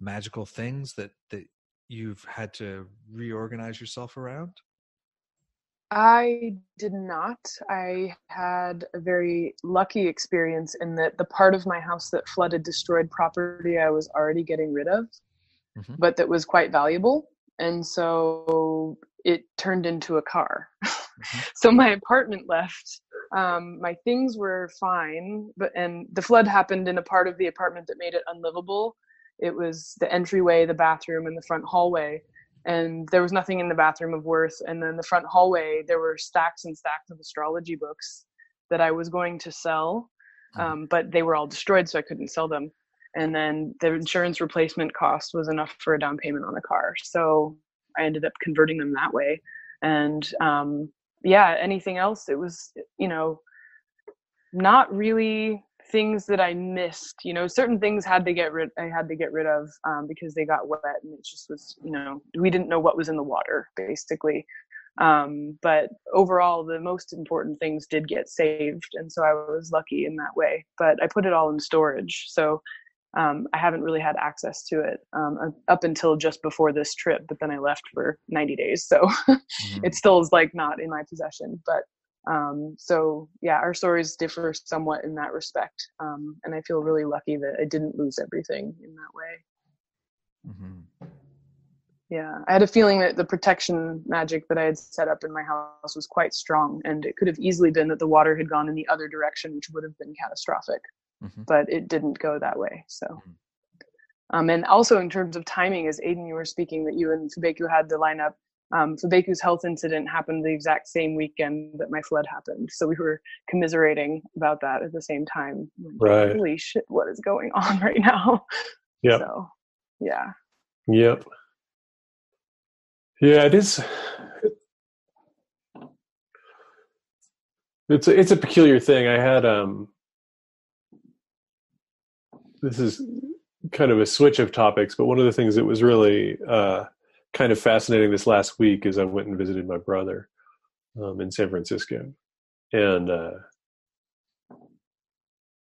magical things that that you've had to reorganize yourself around? I did not. I had a very lucky experience in that the part of my house that flooded destroyed property I was already getting rid of, mm-hmm. but that was quite valuable. And so it turned into a car. <laughs> Mm-hmm. <laughs> so my apartment left. Um, my things were fine, but and the flood happened in a part of the apartment that made it unlivable. It was the entryway, the bathroom, and the front hallway. And there was nothing in the bathroom of worth. And then the front hallway, there were stacks and stacks of astrology books that I was going to sell, mm-hmm. um, but they were all destroyed, so I couldn't sell them. And then the insurance replacement cost was enough for a down payment on a car. So I ended up converting them that way. And um, yeah, anything else, it was, you know, not really things that I missed. You know, certain things had to get rid. I had to get rid of um, because they got wet, and it just was, you know, we didn't know what was in the water, basically. Um, but overall, the most important things did get saved, and so I was lucky in that way. But I put it all in storage, so um, I haven't really had access to it um, up until just before this trip, but then I left for 90 days. So <laughs> mm-hmm. it still is like not in my possession. But um, so yeah, our stories differ somewhat in that respect. Um, and I feel really lucky that I didn't lose everything in that way. Mm-hmm. Yeah, I had a feeling that the protection magic that I had set up in my house was quite strong, and it could have easily been that the water had gone in the other direction, which would have been catastrophic mm-hmm. but it didn't go that way. So, mm-hmm. um, and also in terms of timing, as Aidan, you were speaking that you and Fabeku had the lineup. Um, Fabeku's health incident happened the exact same weekend that my flood happened, so we were commiserating about that at the same time. Right. Holy shit, what is going on <laughs> right now? Yeah. So, yeah. Yep. Yeah, it is. It's a, it's a peculiar thing. I had um this is kind of a switch of topics, but one of the things that was really uh, kind of fascinating this last week is I went and visited my brother um, in San Francisco, and uh,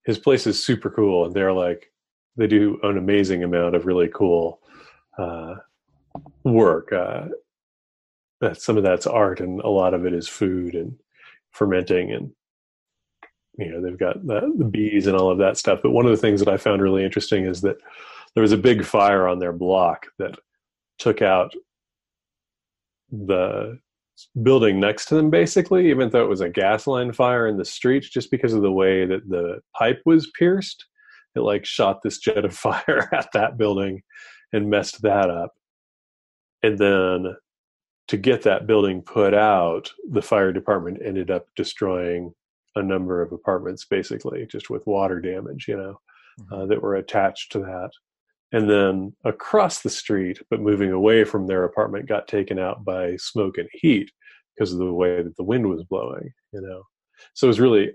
his place is super cool, and they're like they do an amazing amount of really cool uh, work. Uh, some of that's art, and a lot of it is food and fermenting and you know they've got the, the, bees and all of that stuff. But one of the things that i found really interesting is that there was a big fire on their block that took out the building next to them basically even though it was a gas line fire in the street just because of the way that the pipe was pierced. It like shot this jet of <laughs> fire at that building and messed that up. And then to get that building put out the fire department ended up destroying a number of apartments basically just with water damage you know mm-hmm. uh, that were attached to that. And then across the street but moving away from their apartment got taken out by smoke and heat because of the way that the wind was blowing you know. So it was really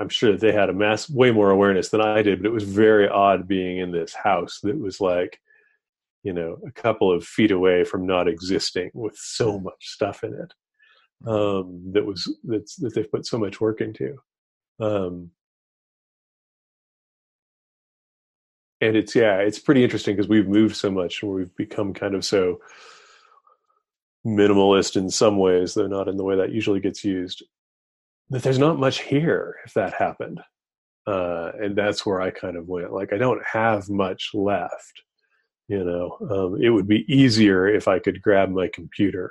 I'm sure that they had a mass way more awareness than I did, but it was very odd being in this house that was like, you know, a couple of feet away from not existing with so much stuff in it um, that was that's that they've put so much work into. Um, and it's yeah, it's pretty interesting because we've moved so much and we've become kind of so minimalist in some ways, though not in the way that usually gets used. That there's not much here if that happened, uh, and that's where I kind of went. Like I don't have much left. You know, um, it would be easier if I could grab my computer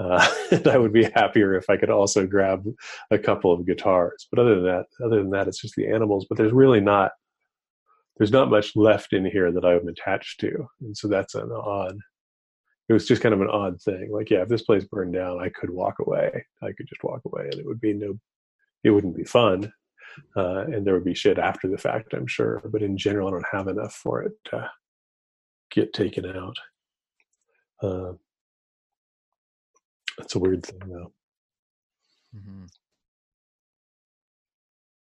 uh, <laughs> and I would be happier if I could also grab a couple of guitars. But other than that, other than that, it's just the animals. But there's really not there's not much left in here that I'm attached to, and so that's an odd. It was just kind of an odd thing. Like, yeah, if this place burned down, I could walk away. I could just walk away, and it would be no, it wouldn't be fun, uh, and there would be shit after the fact, I'm sure. But in general, I don't have enough for it to get taken out. Uh, that's a weird thing, though. Mm-hmm.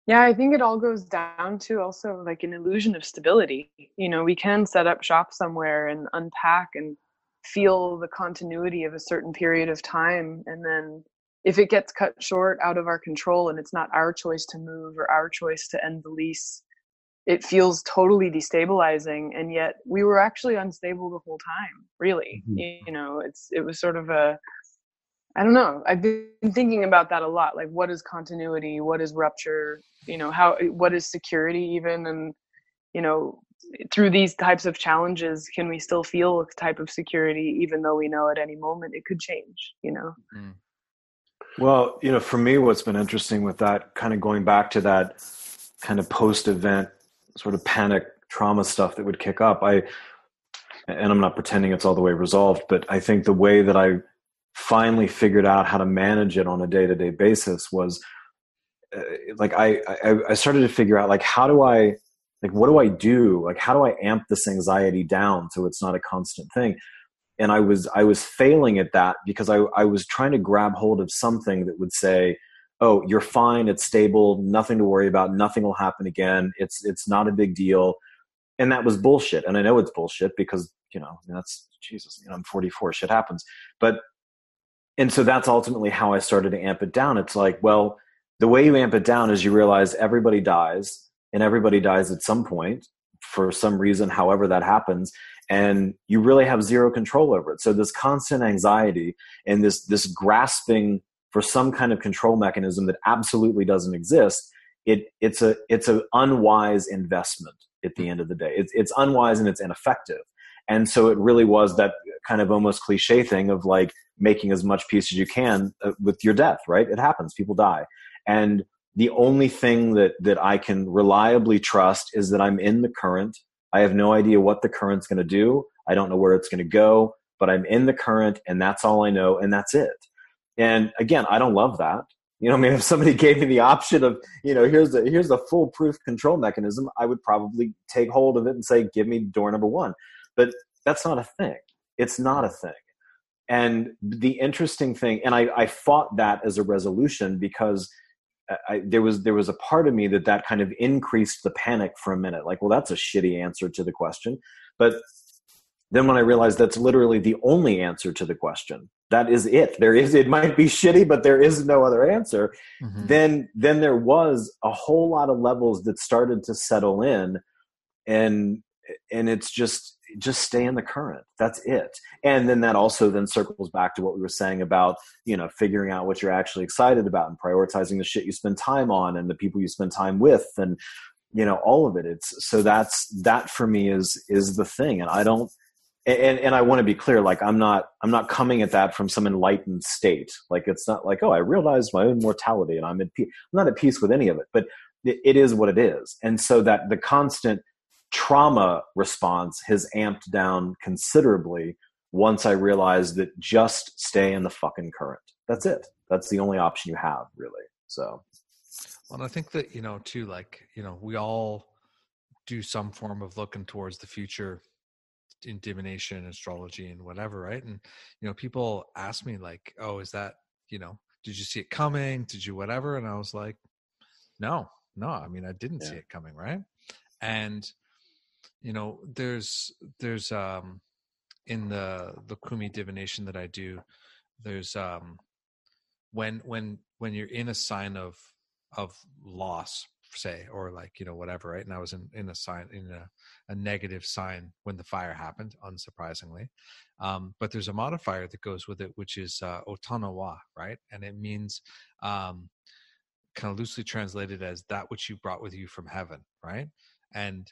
Yeah, I think it all goes down to also like an illusion of stability. You know, we can set up shop somewhere and unpack and feel the continuity of a certain period of time. And then if it gets cut short out of our control and it's not our choice to move or our choice to end the lease, it feels totally destabilizing. And yet we were actually unstable the whole time, really. Mm-hmm. You know, it's it was sort of a I don't know. I've been thinking about that a lot. Like, what is continuity? What is rupture? You know, how, what is security even? And, you know, through these types of challenges, can we still feel a type of security, even though we know at any moment it could change, you know? Mm. Well, you know, for me, what's been interesting with that kind of going back to that kind of post event sort of panic trauma stuff that would kick up, I, and I'm not pretending it's all the way resolved, but I think the way that I finally figured out how to manage it on a day to day basis was uh, like I, I I started to figure out like how do I like what do I do? Like how do I amp this anxiety down so it's not a constant thing? And I was I was failing at that because I I was trying to grab hold of something that would say oh you're fine it's stable nothing to worry about nothing will happen again it's it's not a big deal. And that was bullshit and I know it's bullshit because you know that's Jesus you know I'm 44 shit happens. But and so that's ultimately how I started to amp it down. It's like, well, the way you amp it down is you realize everybody dies and everybody dies at some point for some reason, however that happens. And you really have zero control over it. So this constant anxiety and this, this grasping for some kind of control mechanism that absolutely doesn't exist, it, it's a, it's an unwise investment at the end of the day. It's, it's unwise and it's ineffective. And so it really was that kind of almost cliche thing of like making as much peace as you can uh, with your death, right? It happens, people die. And the only thing that, that I can reliably trust is that I'm in the current. I have no idea what the current's going to do. I don't know where it's going to go, but I'm in the current and that's all I know and that's it. And again, I don't love that. You know, I mean, if somebody <laughs> gave me the option of, you know, here's the here's the foolproof control mechanism, I would probably take hold of it and say, give me door number one. But that's not a thing. It's not a thing. And the interesting thing, and I, I fought that as a resolution because I, there was there was a part of me that that kind of increased the panic for a minute. Like, well, that's a shitty answer to the question. But then when I realized that's literally the only answer to the question, that is it. There is it might be shitty, but there is no other answer. Mm-hmm. Then then there was a whole lot of levels that started to settle in, and and it's just just stay in the current. That's it. And then that also then circles back to what we were saying about you know figuring out what you're actually excited about and prioritizing the shit you spend time on and the people you spend time with and you know all of it. It's so that's that for me is is the thing. And i don't and and i want to be clear like i'm not i'm not coming at that from some enlightened state. Like it's not like oh i realize my own mortality and i'm at peace i'm not at peace with any of it but it is what it is. And so that the constant trauma response has amped down considerably once I realized that just stay in the fucking current. That's it. That's the only option you have, really. So, well, and I think that, you know, too, like, you know, we all do some form of looking towards the future in divination, astrology, and whatever, right? And, you know, people ask me, like, oh, is that, you know, did you see it coming? Did you whatever? And I was like, no, no. I mean, I didn't Yeah. see it coming, right? And you know, there's there's um in the the kumi divination that I do, there's um when when when you're in a sign of of loss, say, or like you know whatever, right? And I was in in a sign in a a negative sign when the fire happened, unsurprisingly. Um, but there's a modifier that goes with it, which is uh, otanawa, right? And it means um, kind of loosely translated as that which you brought with you from heaven, right? And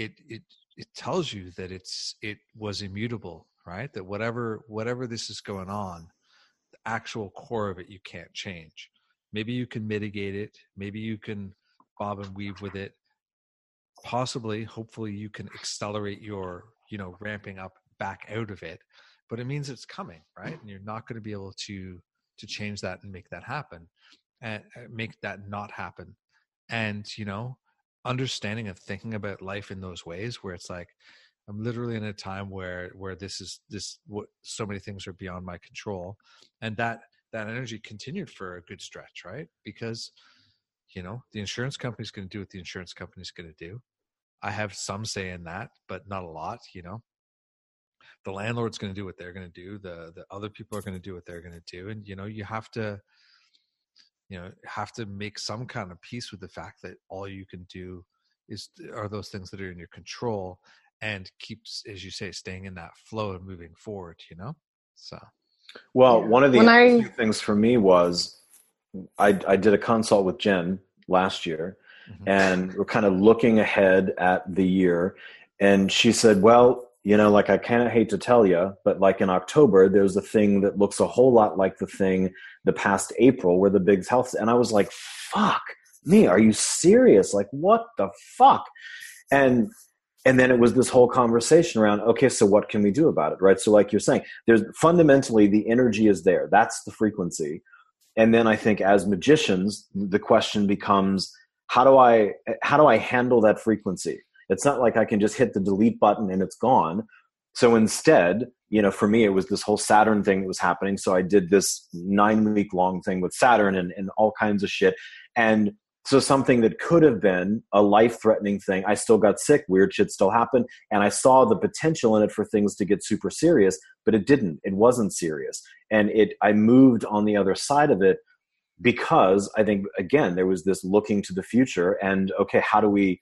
it it it tells you that it's it was immutable, right? That whatever whatever this is going on, the actual core of it you can't change. Maybe you can mitigate it. Maybe you can bob and weave with it. Possibly, hopefully, you can accelerate your you know ramping up back out of it. But it means it's coming, right? And you're not going to be able to to change that and make that happen and uh, make that not happen and you know understanding and thinking about life in those ways where it's like i'm literally in a time where where this is this what so many things are beyond my control and that that energy continued for a good stretch right? Because you know the insurance company's going to do what the insurance company's going to do. I have some say in that but not a lot you know? The landlord's going to do what they're going to do the the other people are going to do what they're going to do and you know you have to you know have to make some kind of peace with the fact that all you can do is are those things that are in your control and keeps as you say staying in that flow and moving forward you know so Well, Yeah. one of the I- things for me was I, I did a consult with Jenn last year, mhm. and we're kind of looking ahead at the year. And she said, Well, you know, like I kind of hate to tell you, but like in October, there's a thing that looks a whole lot like the thing the past April where the big health. And I was like, Fuck me, are you serious? Like, what the fuck? And and then it was this whole conversation around okay so what can we do about it right so like you're saying there's fundamentally the energy is there that's the frequency and then i think as magicians the question becomes how do i how do i handle that frequency it's not like i can just hit the delete button and it's gone. So instead you know for me it was this whole saturn thing that was happening. So i did this nine week long thing with saturn and, and all kinds of shit. And so something that could have been a life threatening thing i still got sick weird shit still happened and i saw the potential in it for things to get super serious but it didn't. It wasn't serious. And it i moved on the other side of it because i think again there was this looking to the future and okay how do we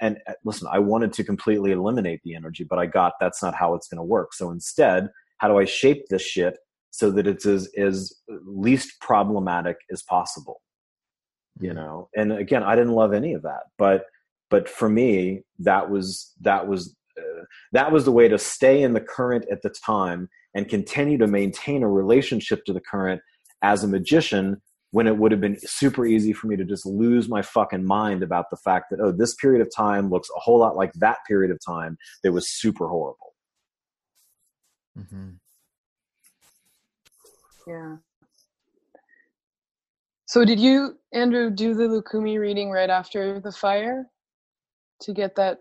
and uh, listen i wanted to completely eliminate the energy but i got that's not how it's going to work. So instead how do i shape this shit so that it's as, as least problematic as possible? You know? And again i didn't love any of that but but for me that was that was uh, that was the way to stay in the current at the time and continue to maintain a relationship to the current as a magician when it would have been super easy for me to just lose my fucking mind about the fact that oh this period of time looks a whole lot like that period of time that was super horrible mm-hmm. Yeah. So did you, Andrew, do the Lukumi reading right after the fire to get that?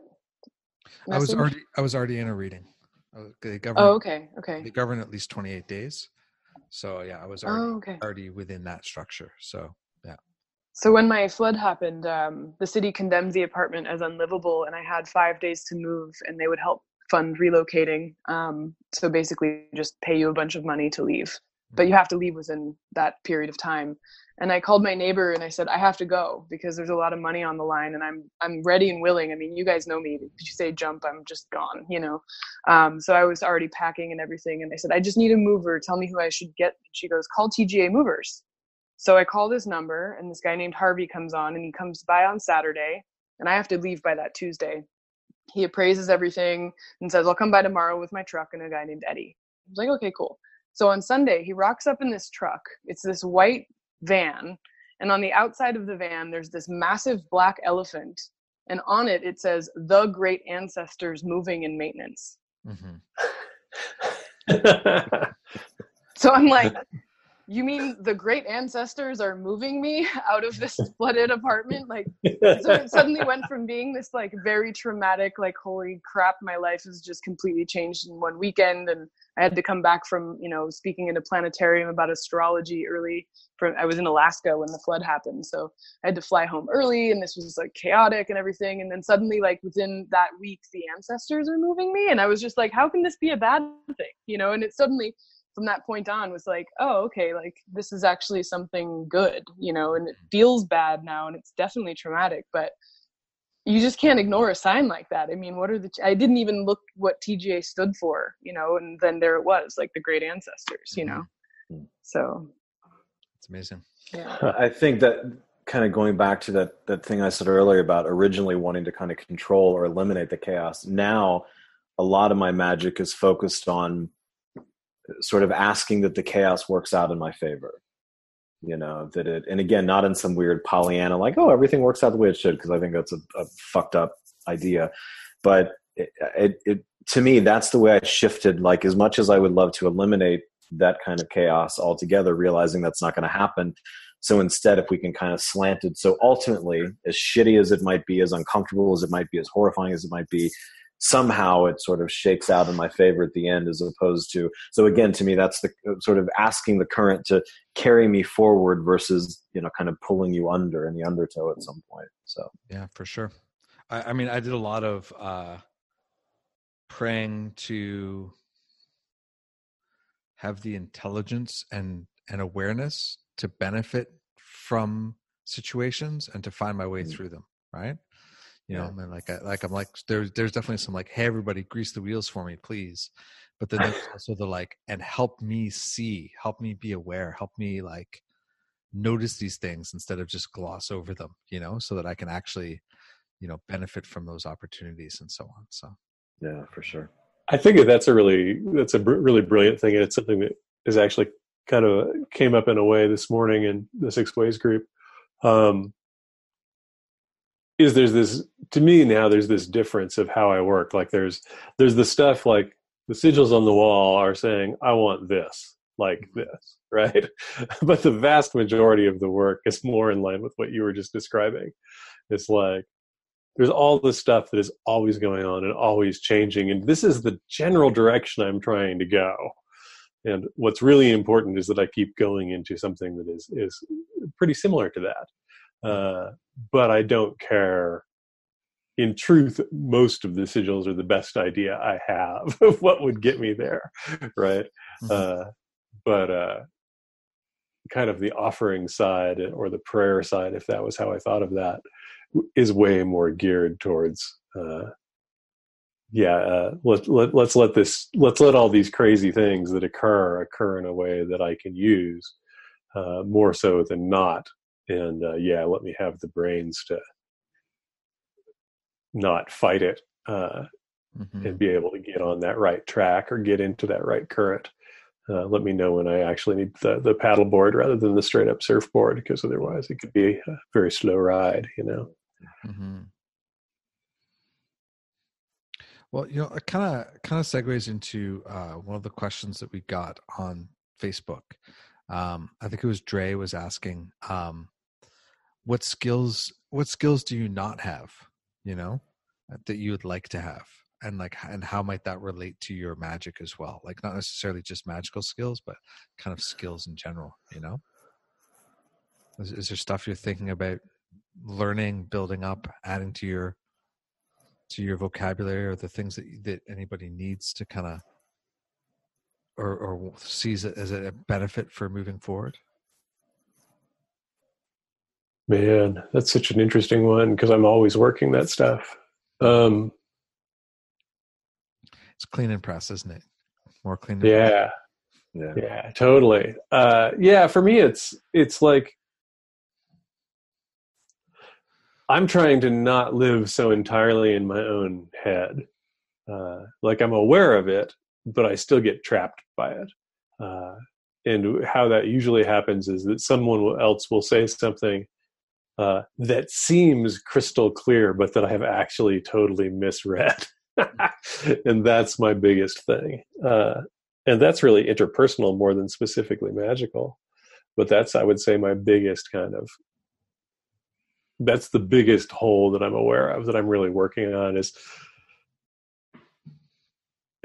i was already i was already in a reading Uh, they govern Oh, okay, okay. they govern at least 28 days so yeah i was already Oh, okay. already within that structure so yeah. So when my flood happened, um, the city condemned the apartment as unlivable, and I had five days to move, and they would help fund relocating. Um, so basically, just pay you a bunch of money to leave, but you have to leave within that period of time. And I called my neighbor and I said, I have to go because there's a lot of money on the line, and I'm I'm ready and willing. I mean, you guys know me. If you say jump, I'm just gone. You know. Um, so I was already packing and everything, and I said, I just need a mover. Tell me who I should get. She goes, call TGA Movers. So I call this number, and this guy named Harvey comes on, and he comes by on Saturday, and I have to leave by that Tuesday. He appraises everything and says, I'll come by tomorrow with my truck and a guy named Eddie. I was like, okay, cool. So on Sunday, he rocks up in this truck. It's this white van, and on the outside of the van, there's this massive black elephant, and on it, it says, The Great Ancestors Moving and Maintenance. mhm. <laughs> So I'm like, you mean the great ancestors are moving me <laughs> out of this <laughs> flooded apartment? Like so it <laughs> suddenly went from being this like very traumatic like holy crap my life has just completely changed in one weekend and i had to come back from you know speaking in a planetarium about astrology early from i was in alaska when the flood happened so i had to fly home early and this was like chaotic and everything and then suddenly like within that week the ancestors are moving me and i was just like how can this be a bad thing? You know and it suddenly from that point on was like oh okay like this is actually something good you know and it feels bad now and it's definitely traumatic but you just can't ignore a sign like that i mean what are the i didn't even look what tga stood for you know and then there it was like the great ancestors you know Mhm. so It's amazing. yeah <laughs> I think that kind of going back to that that thing I said earlier about originally wanting to kind of control or eliminate the chaos. Now, a lot of my magic is focused on sort of asking that the chaos works out in my favor. You know that it, and again, not in some weird Pollyanna like, oh, everything works out the way it should, because I think that's a, a fucked up idea. But it, it, it to me, that's the way I shifted. Like as much as I would love to eliminate that kind of chaos altogether, realizing that's not going to happen. So instead, if we can kind of slant it, so ultimately, as shitty as it might be, as uncomfortable as it might be, as horrifying as it might be, somehow it sort of shakes out in my favor at the end, as opposed to. So again, to me, that's the sort of asking the current to carry me forward versus you know kind of pulling you under in the undertow at some point. So Yeah, for sure. I, I mean, I did a lot of uh, praying to have the intelligence and and awareness to benefit from situations and to find my way Mm. through them. Right. You know, Yeah. and like, I, like I'm like, there's there's definitely some like, hey, everybody, grease the wheels for me, please. But then there's <laughs> also the like, and help me see, help me be aware, help me like notice these things instead of just gloss over them. You know, so that I can actually you know benefit from those opportunities and so on so yeah, for sure. I think that's a really that's a br- really brilliant thing, and it's something that is actually kind of came up in a way this morning in the Six Ways group. Um, is there's this to me now? There's this difference of how I work. Like there's there's the stuff like the sigils on the wall are saying I want this like mm-hmm. this, <laughs> right? but the vast majority of the work is more in line with what you were just describing. It's like there's all this stuff that is always going on and always changing and this is the general direction i'm trying to go and what's really important is that i keep going into something that is is pretty similar to that uh, but i don't care. In truth most of the sigils are the best idea i have <laughs> of what would get me there right? Mhm. uh, but uh, kind of the offering side or the prayer side if that was how i thought of that is way more geared towards uh yeah uh let, let let's let this let's let all these crazy things that occur occur in a way that i can use uh more so than not and uh yeah let me have the brains to not fight it uh Mhm. and be able to get on that right track or get into that right current uh, let me know when I actually need the, the paddle board rather than the straight up surfboard because otherwise it could be a very slow ride, you know. Mhm. Well, you know, it kind of kind of segues into uh, one of the questions that we got on Facebook. Um, I think it was Dre was asking, um, "What skills? What skills do you not have? You know, uh, that you would like to have, and like, and how might that relate to your magic as well? Like, not necessarily just magical skills, but kind of skills in general. You know, is, is there stuff you're thinking about learning, building up, adding to your to your vocabulary or the things that that anybody needs to kind of or or sees it as a benefit for moving forward Man, that's such an interesting one because I'm always working that stuff. Um, it's clean and press isn't it more clean and yeah, Yeah. yeah, totally. Uh, yeah, for me, it's it's like I'm trying to not live so entirely in my own head. Uh, like I'm aware of it, but I still get trapped by it. Uh, and how that usually happens is that someone else will say something uh, that seems crystal clear, but that I have actually totally misread. <laughs> and that's my biggest thing. Uh, and that's really interpersonal more than specifically magical. but that's I would say my biggest kind of that's the biggest hole that I'm aware of that I'm really working on is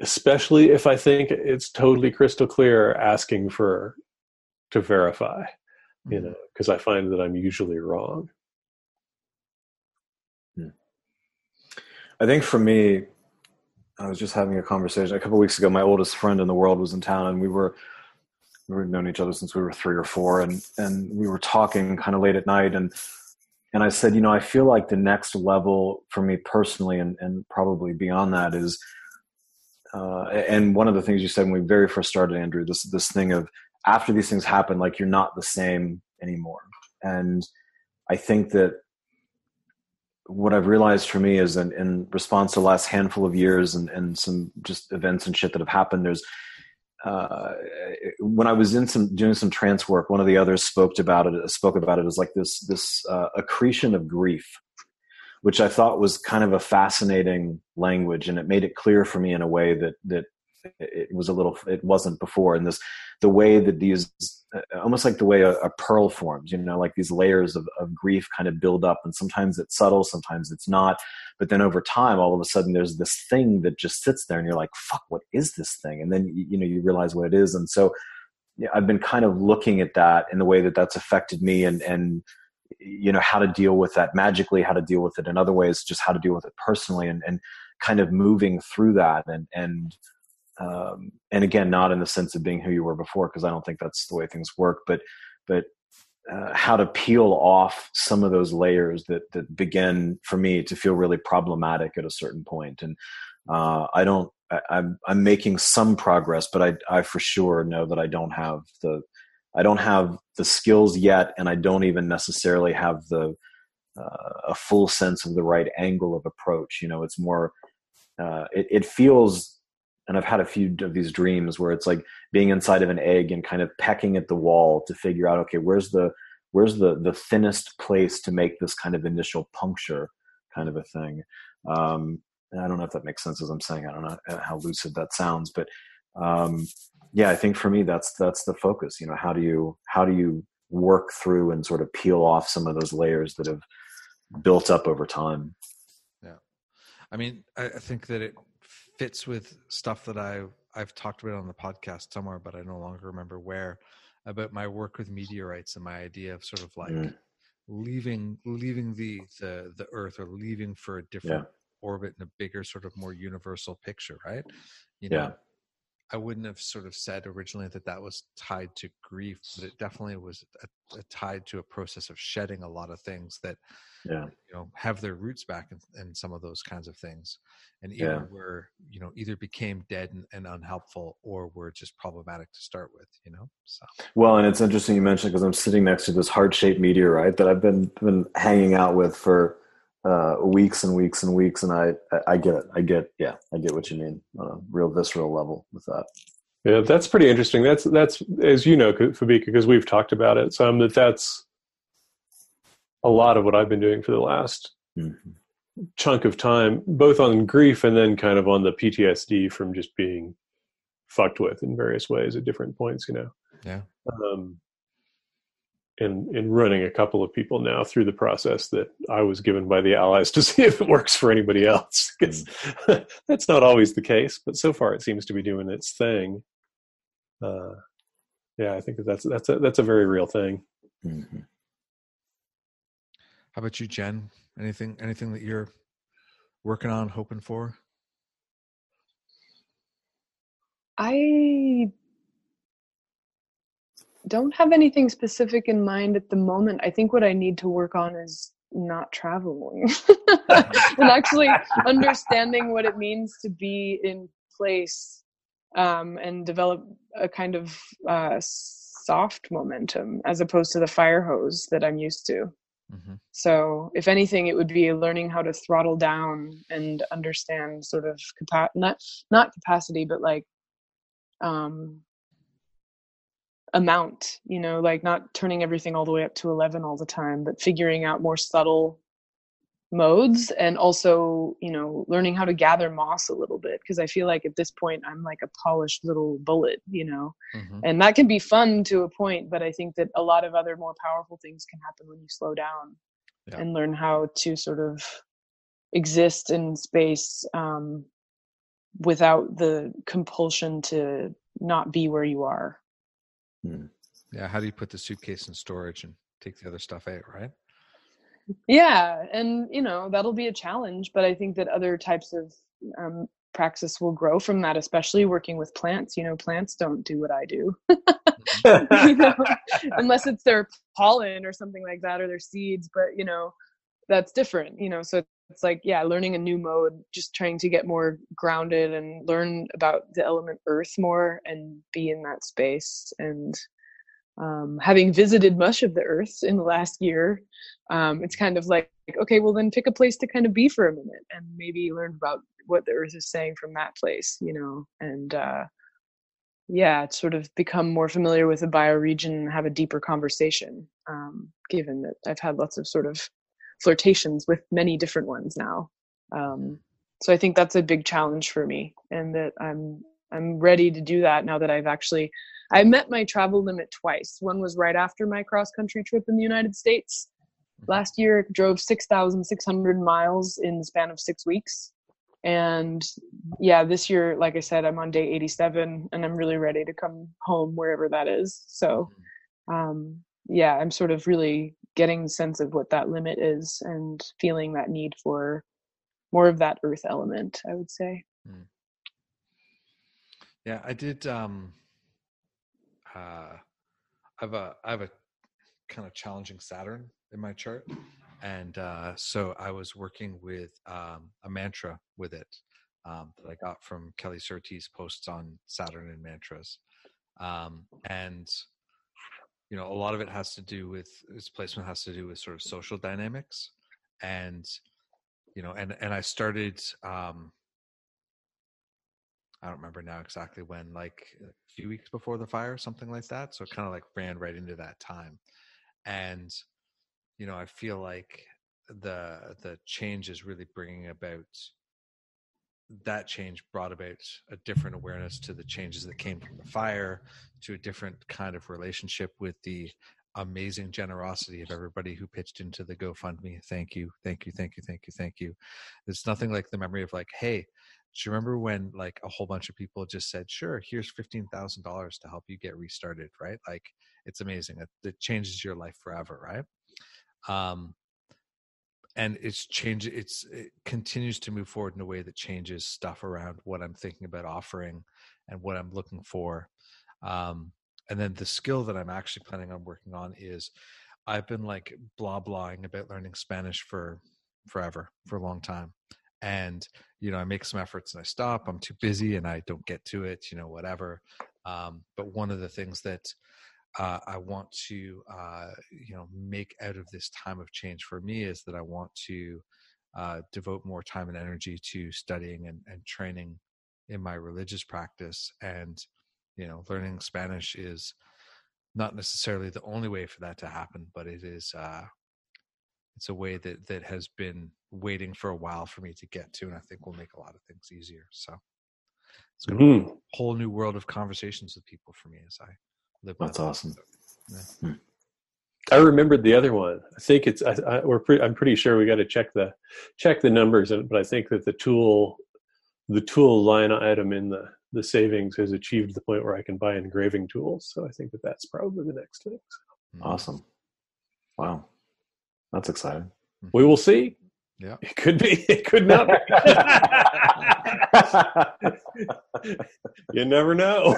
especially if I think it's totally crystal clear asking for to verify, you Mm-hmm. know, because I find that I'm usually wrong. I think for me, I was just having a conversation a couple weeks ago. My oldest friend in the world was in town, and we were we've known each other since we were three or four, and and we were talking kind of late at night, and and I said, you know, I feel like the next level for me personally, and and probably beyond that is, uh, and one of the things you said when we very first started, Andrew, this this thing of after these things happen, like you're not the same anymore, and I think that what I've realized for me is in, in response to the last handful of years and, and some just events and shit that have happened, there's uh, when I was in some doing some trance work, one of the others spoke about it. Spoke about it as like this this uh, accretion of grief, which I thought was kind of a fascinating language, and it made it clear for me in a way that that it was a little it wasn't before. And this the way that these uh, almost like the way a, a pearl forms, you know, like these layers of, of grief kind of build up, and sometimes it's subtle, sometimes it's not. But then over time, all of a sudden, there's this thing that just sits there, and you're like, "Fuck, what is this thing?" And then you know you realize what it is, and so I've been kind of looking at that in the way that that's affected me, and and you know how to deal with that magically, how to deal with it in other ways, just how to deal with it personally, and and kind of moving through that, and and um, and again, not in the sense of being who you were before, because I don't think that's the way things work, but but uh, how to peel off some of those layers that that begin for me to feel really problematic at a certain point. and uh, I don't. I, I'm I'm making some progress, but I I for sure know that I don't have the I don't have the skills yet, and I don't even necessarily have the uh, a full sense of the right angle of approach. You know, it's more. Uh, it, it feels and I've had a few of these dreams where it's like being inside of an egg and kind of pecking at the wall to figure out, okay, where's the where's the the thinnest place to make this kind of initial puncture, kind of a thing. Um, I don't know if that makes sense as I'm saying. I don't know how lucid that sounds, but um, yeah, I think for me that's that's the focus. You know, how do you how do you work through and sort of peel off some of those layers that have built up over time? Yeah, I mean, I, I think that it fits with stuff that I I've talked about on the podcast somewhere, but I no longer remember where about my work with meteorites and my idea of sort of like Mm. leaving leaving the the the Earth or leaving for a different orbit in a bigger sort of more universal picture, right? You Yeah. know, I wouldn't have sort of said originally that that was tied to grief, but it definitely was a, a tied to a process of shedding a lot of things that Yeah, you know have their roots back in, in some of those kinds of things and either Yeah. were you know either became dead and, and unhelpful or were just problematic to start with you know so Well, and it's interesting you mentioned because I'm sitting next to this heart-shaped meteorite that I've been been hanging out with for uh, weeks and weeks and weeks, and I I get it. I get yeah, I get what you mean on a real visceral level with that. Yeah, that's pretty interesting. That's that's as you know, Fabeku, because we've talked about it some. That that's a lot of what I've been doing for the last Mm-hmm. chunk of time, both on grief and then kind of on the PTSD from just being fucked with in various ways at different points. You know. Yeah. Um, and in running a couple of people now through the process that I was given by the allies to <laughs> see if it works for anybody else. 'Cause <laughs> that's not always the case, but so far it seems to be doing its thing. Uh, yeah, I think that that's that's a that's a very real thing. Mm-hmm. how about you jen anything anything that you're working on hoping for I don't have anything specific in mind at the moment. I think what I need to work on is not traveling <laughs> and actually understanding what it means to be in place um, and develop a kind of uh, soft momentum as opposed to the fire hose that I'm used to. mm-hmm. So, if anything, it would be learning how to throttle down and understand sort of capa- not not capacity, but like um, amount. You know, like not turning everything all the way up to eleven all the time, but figuring out more subtle modes and also you know learning how to gather moss a little bit because i feel like at this point i'm like a polished little bullet you know mm-hmm. and that can be fun to a point but i think that a lot of other more powerful things can happen when you slow down yeah. and learn how to sort of exist in space um, without the compulsion to not be where you are mm. yeah how do you put the suitcase in storage and take the other stuff out right? Yeah and you know that'll be a challenge but i think that other types of um, praxis will grow from that especially working with plants. You know plants don't do what i do. <laughs> You know, <laughs> unless it's their pollen or something like that or their seeds but you know that's different you know so it's like yeah learning a new mode just trying to get more grounded and learn about the element earth more and be in that space. And um, having visited much of the earth in the last year um, it's kind of like okay well then pick a place to kind of be for a minute and maybe learn about what the earth is saying from that place you know? And uh, yeah sort of become more familiar with the bioregion and have a deeper conversation um, given that i've had lots of sort of flirtations with many different ones now um, so i think that's a big challenge for me and that i'm i'm ready to do that now that i've actually I met my travel limit twice. One was right after my cross country trip in the United States. Last year, drove 6,600 miles in the span of six weeks. And yeah, this year, like I said, I'm on day 87 and I'm really ready to come home wherever that is. So, um, yeah, I'm sort of really getting sense of what that limit is and feeling that need for more of that earth element, I would say. Hmm. Yeah, I did. Um, uh, I have a I have a kind of challenging Saturn in my chart, and uh, so I was working with um, a mantra with it um, that I got from Kelly Surtees posts on Saturn and mantras, um, and you know a lot of it has to do with its placement has to do with sort of social dynamics, and you know and and I started um, I don't remember now exactly when, like a few weeks before the fire, something like that. So it kind of like ran right into that time. And, you know, I feel like the the change is really bringing about that change brought about a different awareness to the changes that came from the fire to a different kind of relationship with the amazing generosity of everybody who pitched into the GoFundMe. Thank you, thank you, thank you, thank you, thank you. It's nothing like the memory of like, hey, do you remember when like a whole bunch of people just said, "Sure, here's fifteen thousand dollars to help you get restarted"? Right? Like it's amazing. It, it changes your life forever, right? Um, and it's change. It's it continues to move forward in a way that changes stuff around what I'm thinking about offering and what I'm looking for. Um, and then the skill that I'm actually planning on working on is I've been like blah blahing about learning Spanish for forever, for a long time and you know i make some efforts and i stop i'm too busy and i don't get to it you know whatever um, but one of the things that uh, i want to uh, you know make out of this time of change for me is that i want to uh, devote more time and energy to studying and, and training in my religious practice and you know learning spanish is not necessarily the only way for that to happen but it is uh, it's a way that that has been waiting for a while for me to get to, and I think will make a lot of things easier. So it's going to mm-hmm. be a whole new world of conversations with people for me as I. That's awesome. Yeah. Hmm. I remembered the other one. I think it's. I, I, we're. Pre- I'm pretty sure we got to check the check the numbers, uh, but I think that the tool, the tool line item in the the savings has achieved the point where I can buy engraving tools. So I think that that's probably the next thing. Hmm. Awesome. Wow. That's exciting. Hmm. We will see. Yeah. It could be. It could not be. <laughs> you never know.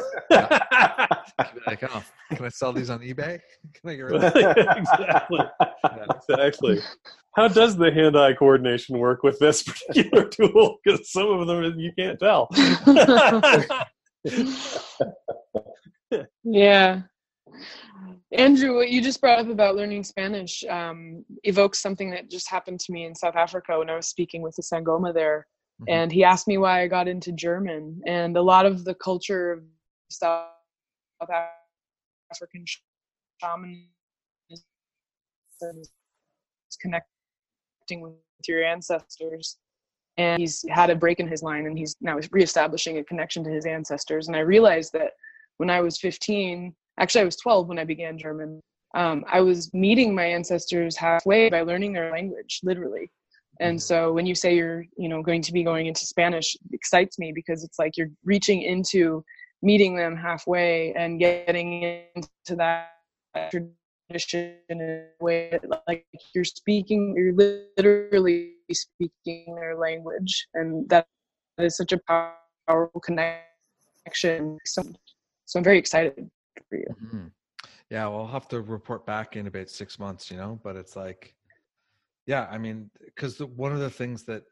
like, oh, can I sell these on eBay? <laughs> Can I get rid of <laughs> exactly. Exactly. How does the hand-eye coordination work with this particular tool? Because some of them you can't tell. yeah. Andrew, what you just brought up about learning Spanish um, evokes something that just happened to me in South Africa when I was speaking with the Sangoma there. Mm-hmm. And he asked me why I got into German. And a lot of the culture of South African shamanism is connecting with your ancestors and he's had a break in his line and he's now reestablishing a connection to his ancestors and i realized that when i was 15 actually i was 12 when i began german. Um, i was meeting my ancestors halfway by learning their language literally. And so when you say you're you know going to be going into spanish excites me because it's like you're reaching into meeting them halfway and getting into that tradition in a way that, like you're speaking you're literally speaking their language. And that is such a powerful connection. So, so i'm very excited for you. Mm-hmm. yeah well i'll have to report back in about six months you know but it's like yeah i mean because one of the things that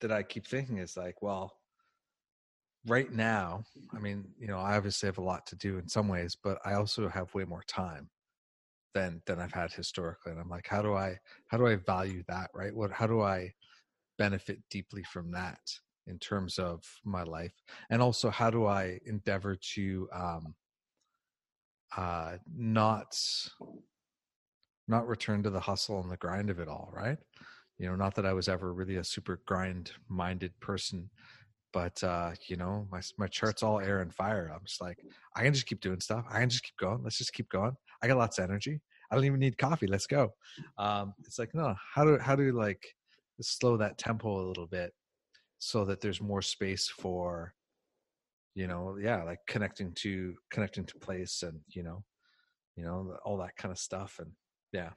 that i keep thinking is like well right now i mean you know i obviously have a lot to do in some ways but i also have way more time than than i've had historically and i'm like how do i how do i value that right? What how do i benefit deeply from that in terms of my life? And also how do i endeavor to um uh not not return to the hustle and the grind of it all, right? You know, not that I was ever really a super grind minded person, but uh, you know, my my chart's all air and fire. I'm just like, I can just keep doing stuff. I can just keep going. Let's just keep going. I got lots of energy. I don't even need coffee. Let's go. Um, it's like, no, how do how do you like slow that tempo a little bit so that there's more space for you know yeah like connecting to connecting to place and you know you know all that kind of stuff and yeah.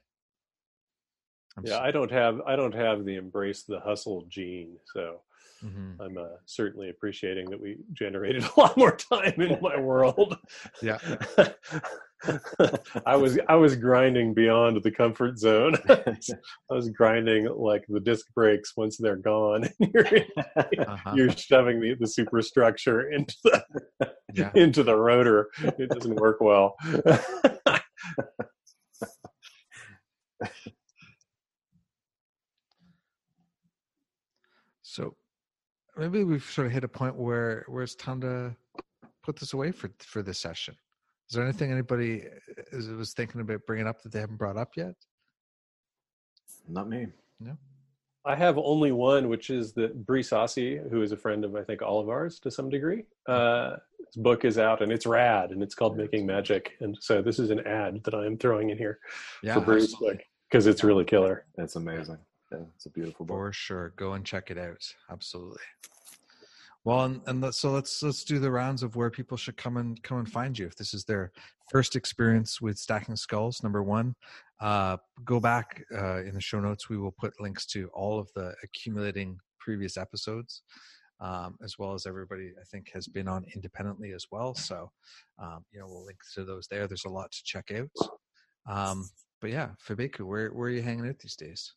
I'm yeah i don't have i don't have the embrace the hustle gene so mm-hmm. i'm uh, certainly appreciating that we generated <laughs> a lot more time in my world. Yeah <laughs> <laughs> i was i was grinding beyond the comfort zone <laughs> i was grinding like the disc brakes once they're gone <laughs> you're, uh-huh. you're shoving the, the superstructure into the yeah. into the rotor it doesn't work well <laughs> so maybe we've sort of hit a point where where it's time to put this away for for this session. Is there anything anybody is, was thinking about bringing up that they haven't brought up yet? Not me. No. I have only one, which is that Bree Saussy, who is a friend of I think all of ours to some degree. Uh, his book is out and it's rad, and it's called Making Magic. And so this is an ad that I am throwing in here yeah, for Bree's book because it's really killer. That's amazing. Yeah, it's a beautiful book for sure. Go and check it out. Absolutely. Well, and, and so let's let's do the rounds of where people should come and come and find you. If this is their first experience with stacking skulls, number one, uh, go back uh, in the show notes. We will put links to all of the accumulating previous episodes, um, as well as everybody I think has been on independently as well. So, um, you know, we'll link to those there. There's a lot to check out. Um, but yeah, Fabeku, where where are you hanging out these days?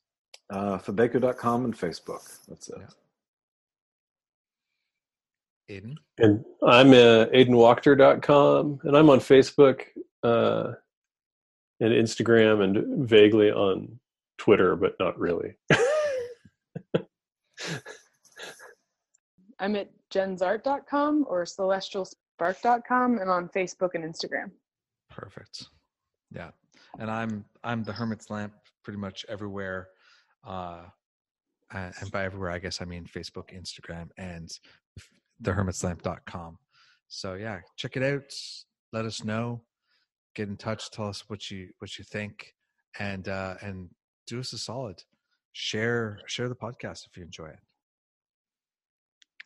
Uh, Fabeku.com and Facebook. That's it. Yeah. Aidan? And I'm uh, AidanWachter.com, and I'm on Facebook uh, and Instagram and vaguely on Twitter, but not really. <laughs> I'm at jennzahrt.com or celestialspark.com and on Facebook and Instagram. Perfect. Yeah. And I'm I'm the Hermit's Lamp pretty much everywhere. Uh and by everywhere I guess I mean Facebook, Instagram, and thehermitslamp.com. So yeah, check it out. Let us know. Get in touch. Tell us what you what you think, and uh, and do us a solid. Share share the podcast if you enjoy it.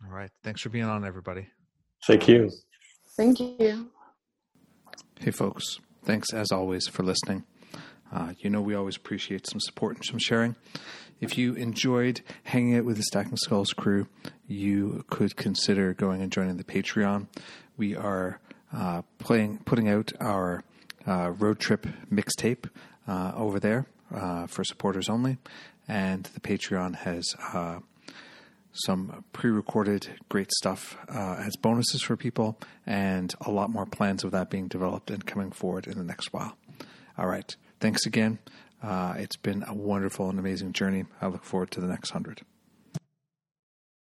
All right. Thanks for being on, everybody. Thank you. Thank you. Hey, folks. Thanks as always for listening. Uh, you know, we always appreciate some support and some sharing. If you enjoyed hanging out with the Stacking Skulls crew, you could consider going and joining the Patreon. We are uh, playing, putting out our uh, road trip mixtape uh, over there uh, for supporters only, and the Patreon has uh, some pre-recorded great stuff uh, as bonuses for people, and a lot more plans of that being developed and coming forward in the next while. All right, thanks again. Uh, it's been a wonderful and amazing journey. I look forward to the next hundred.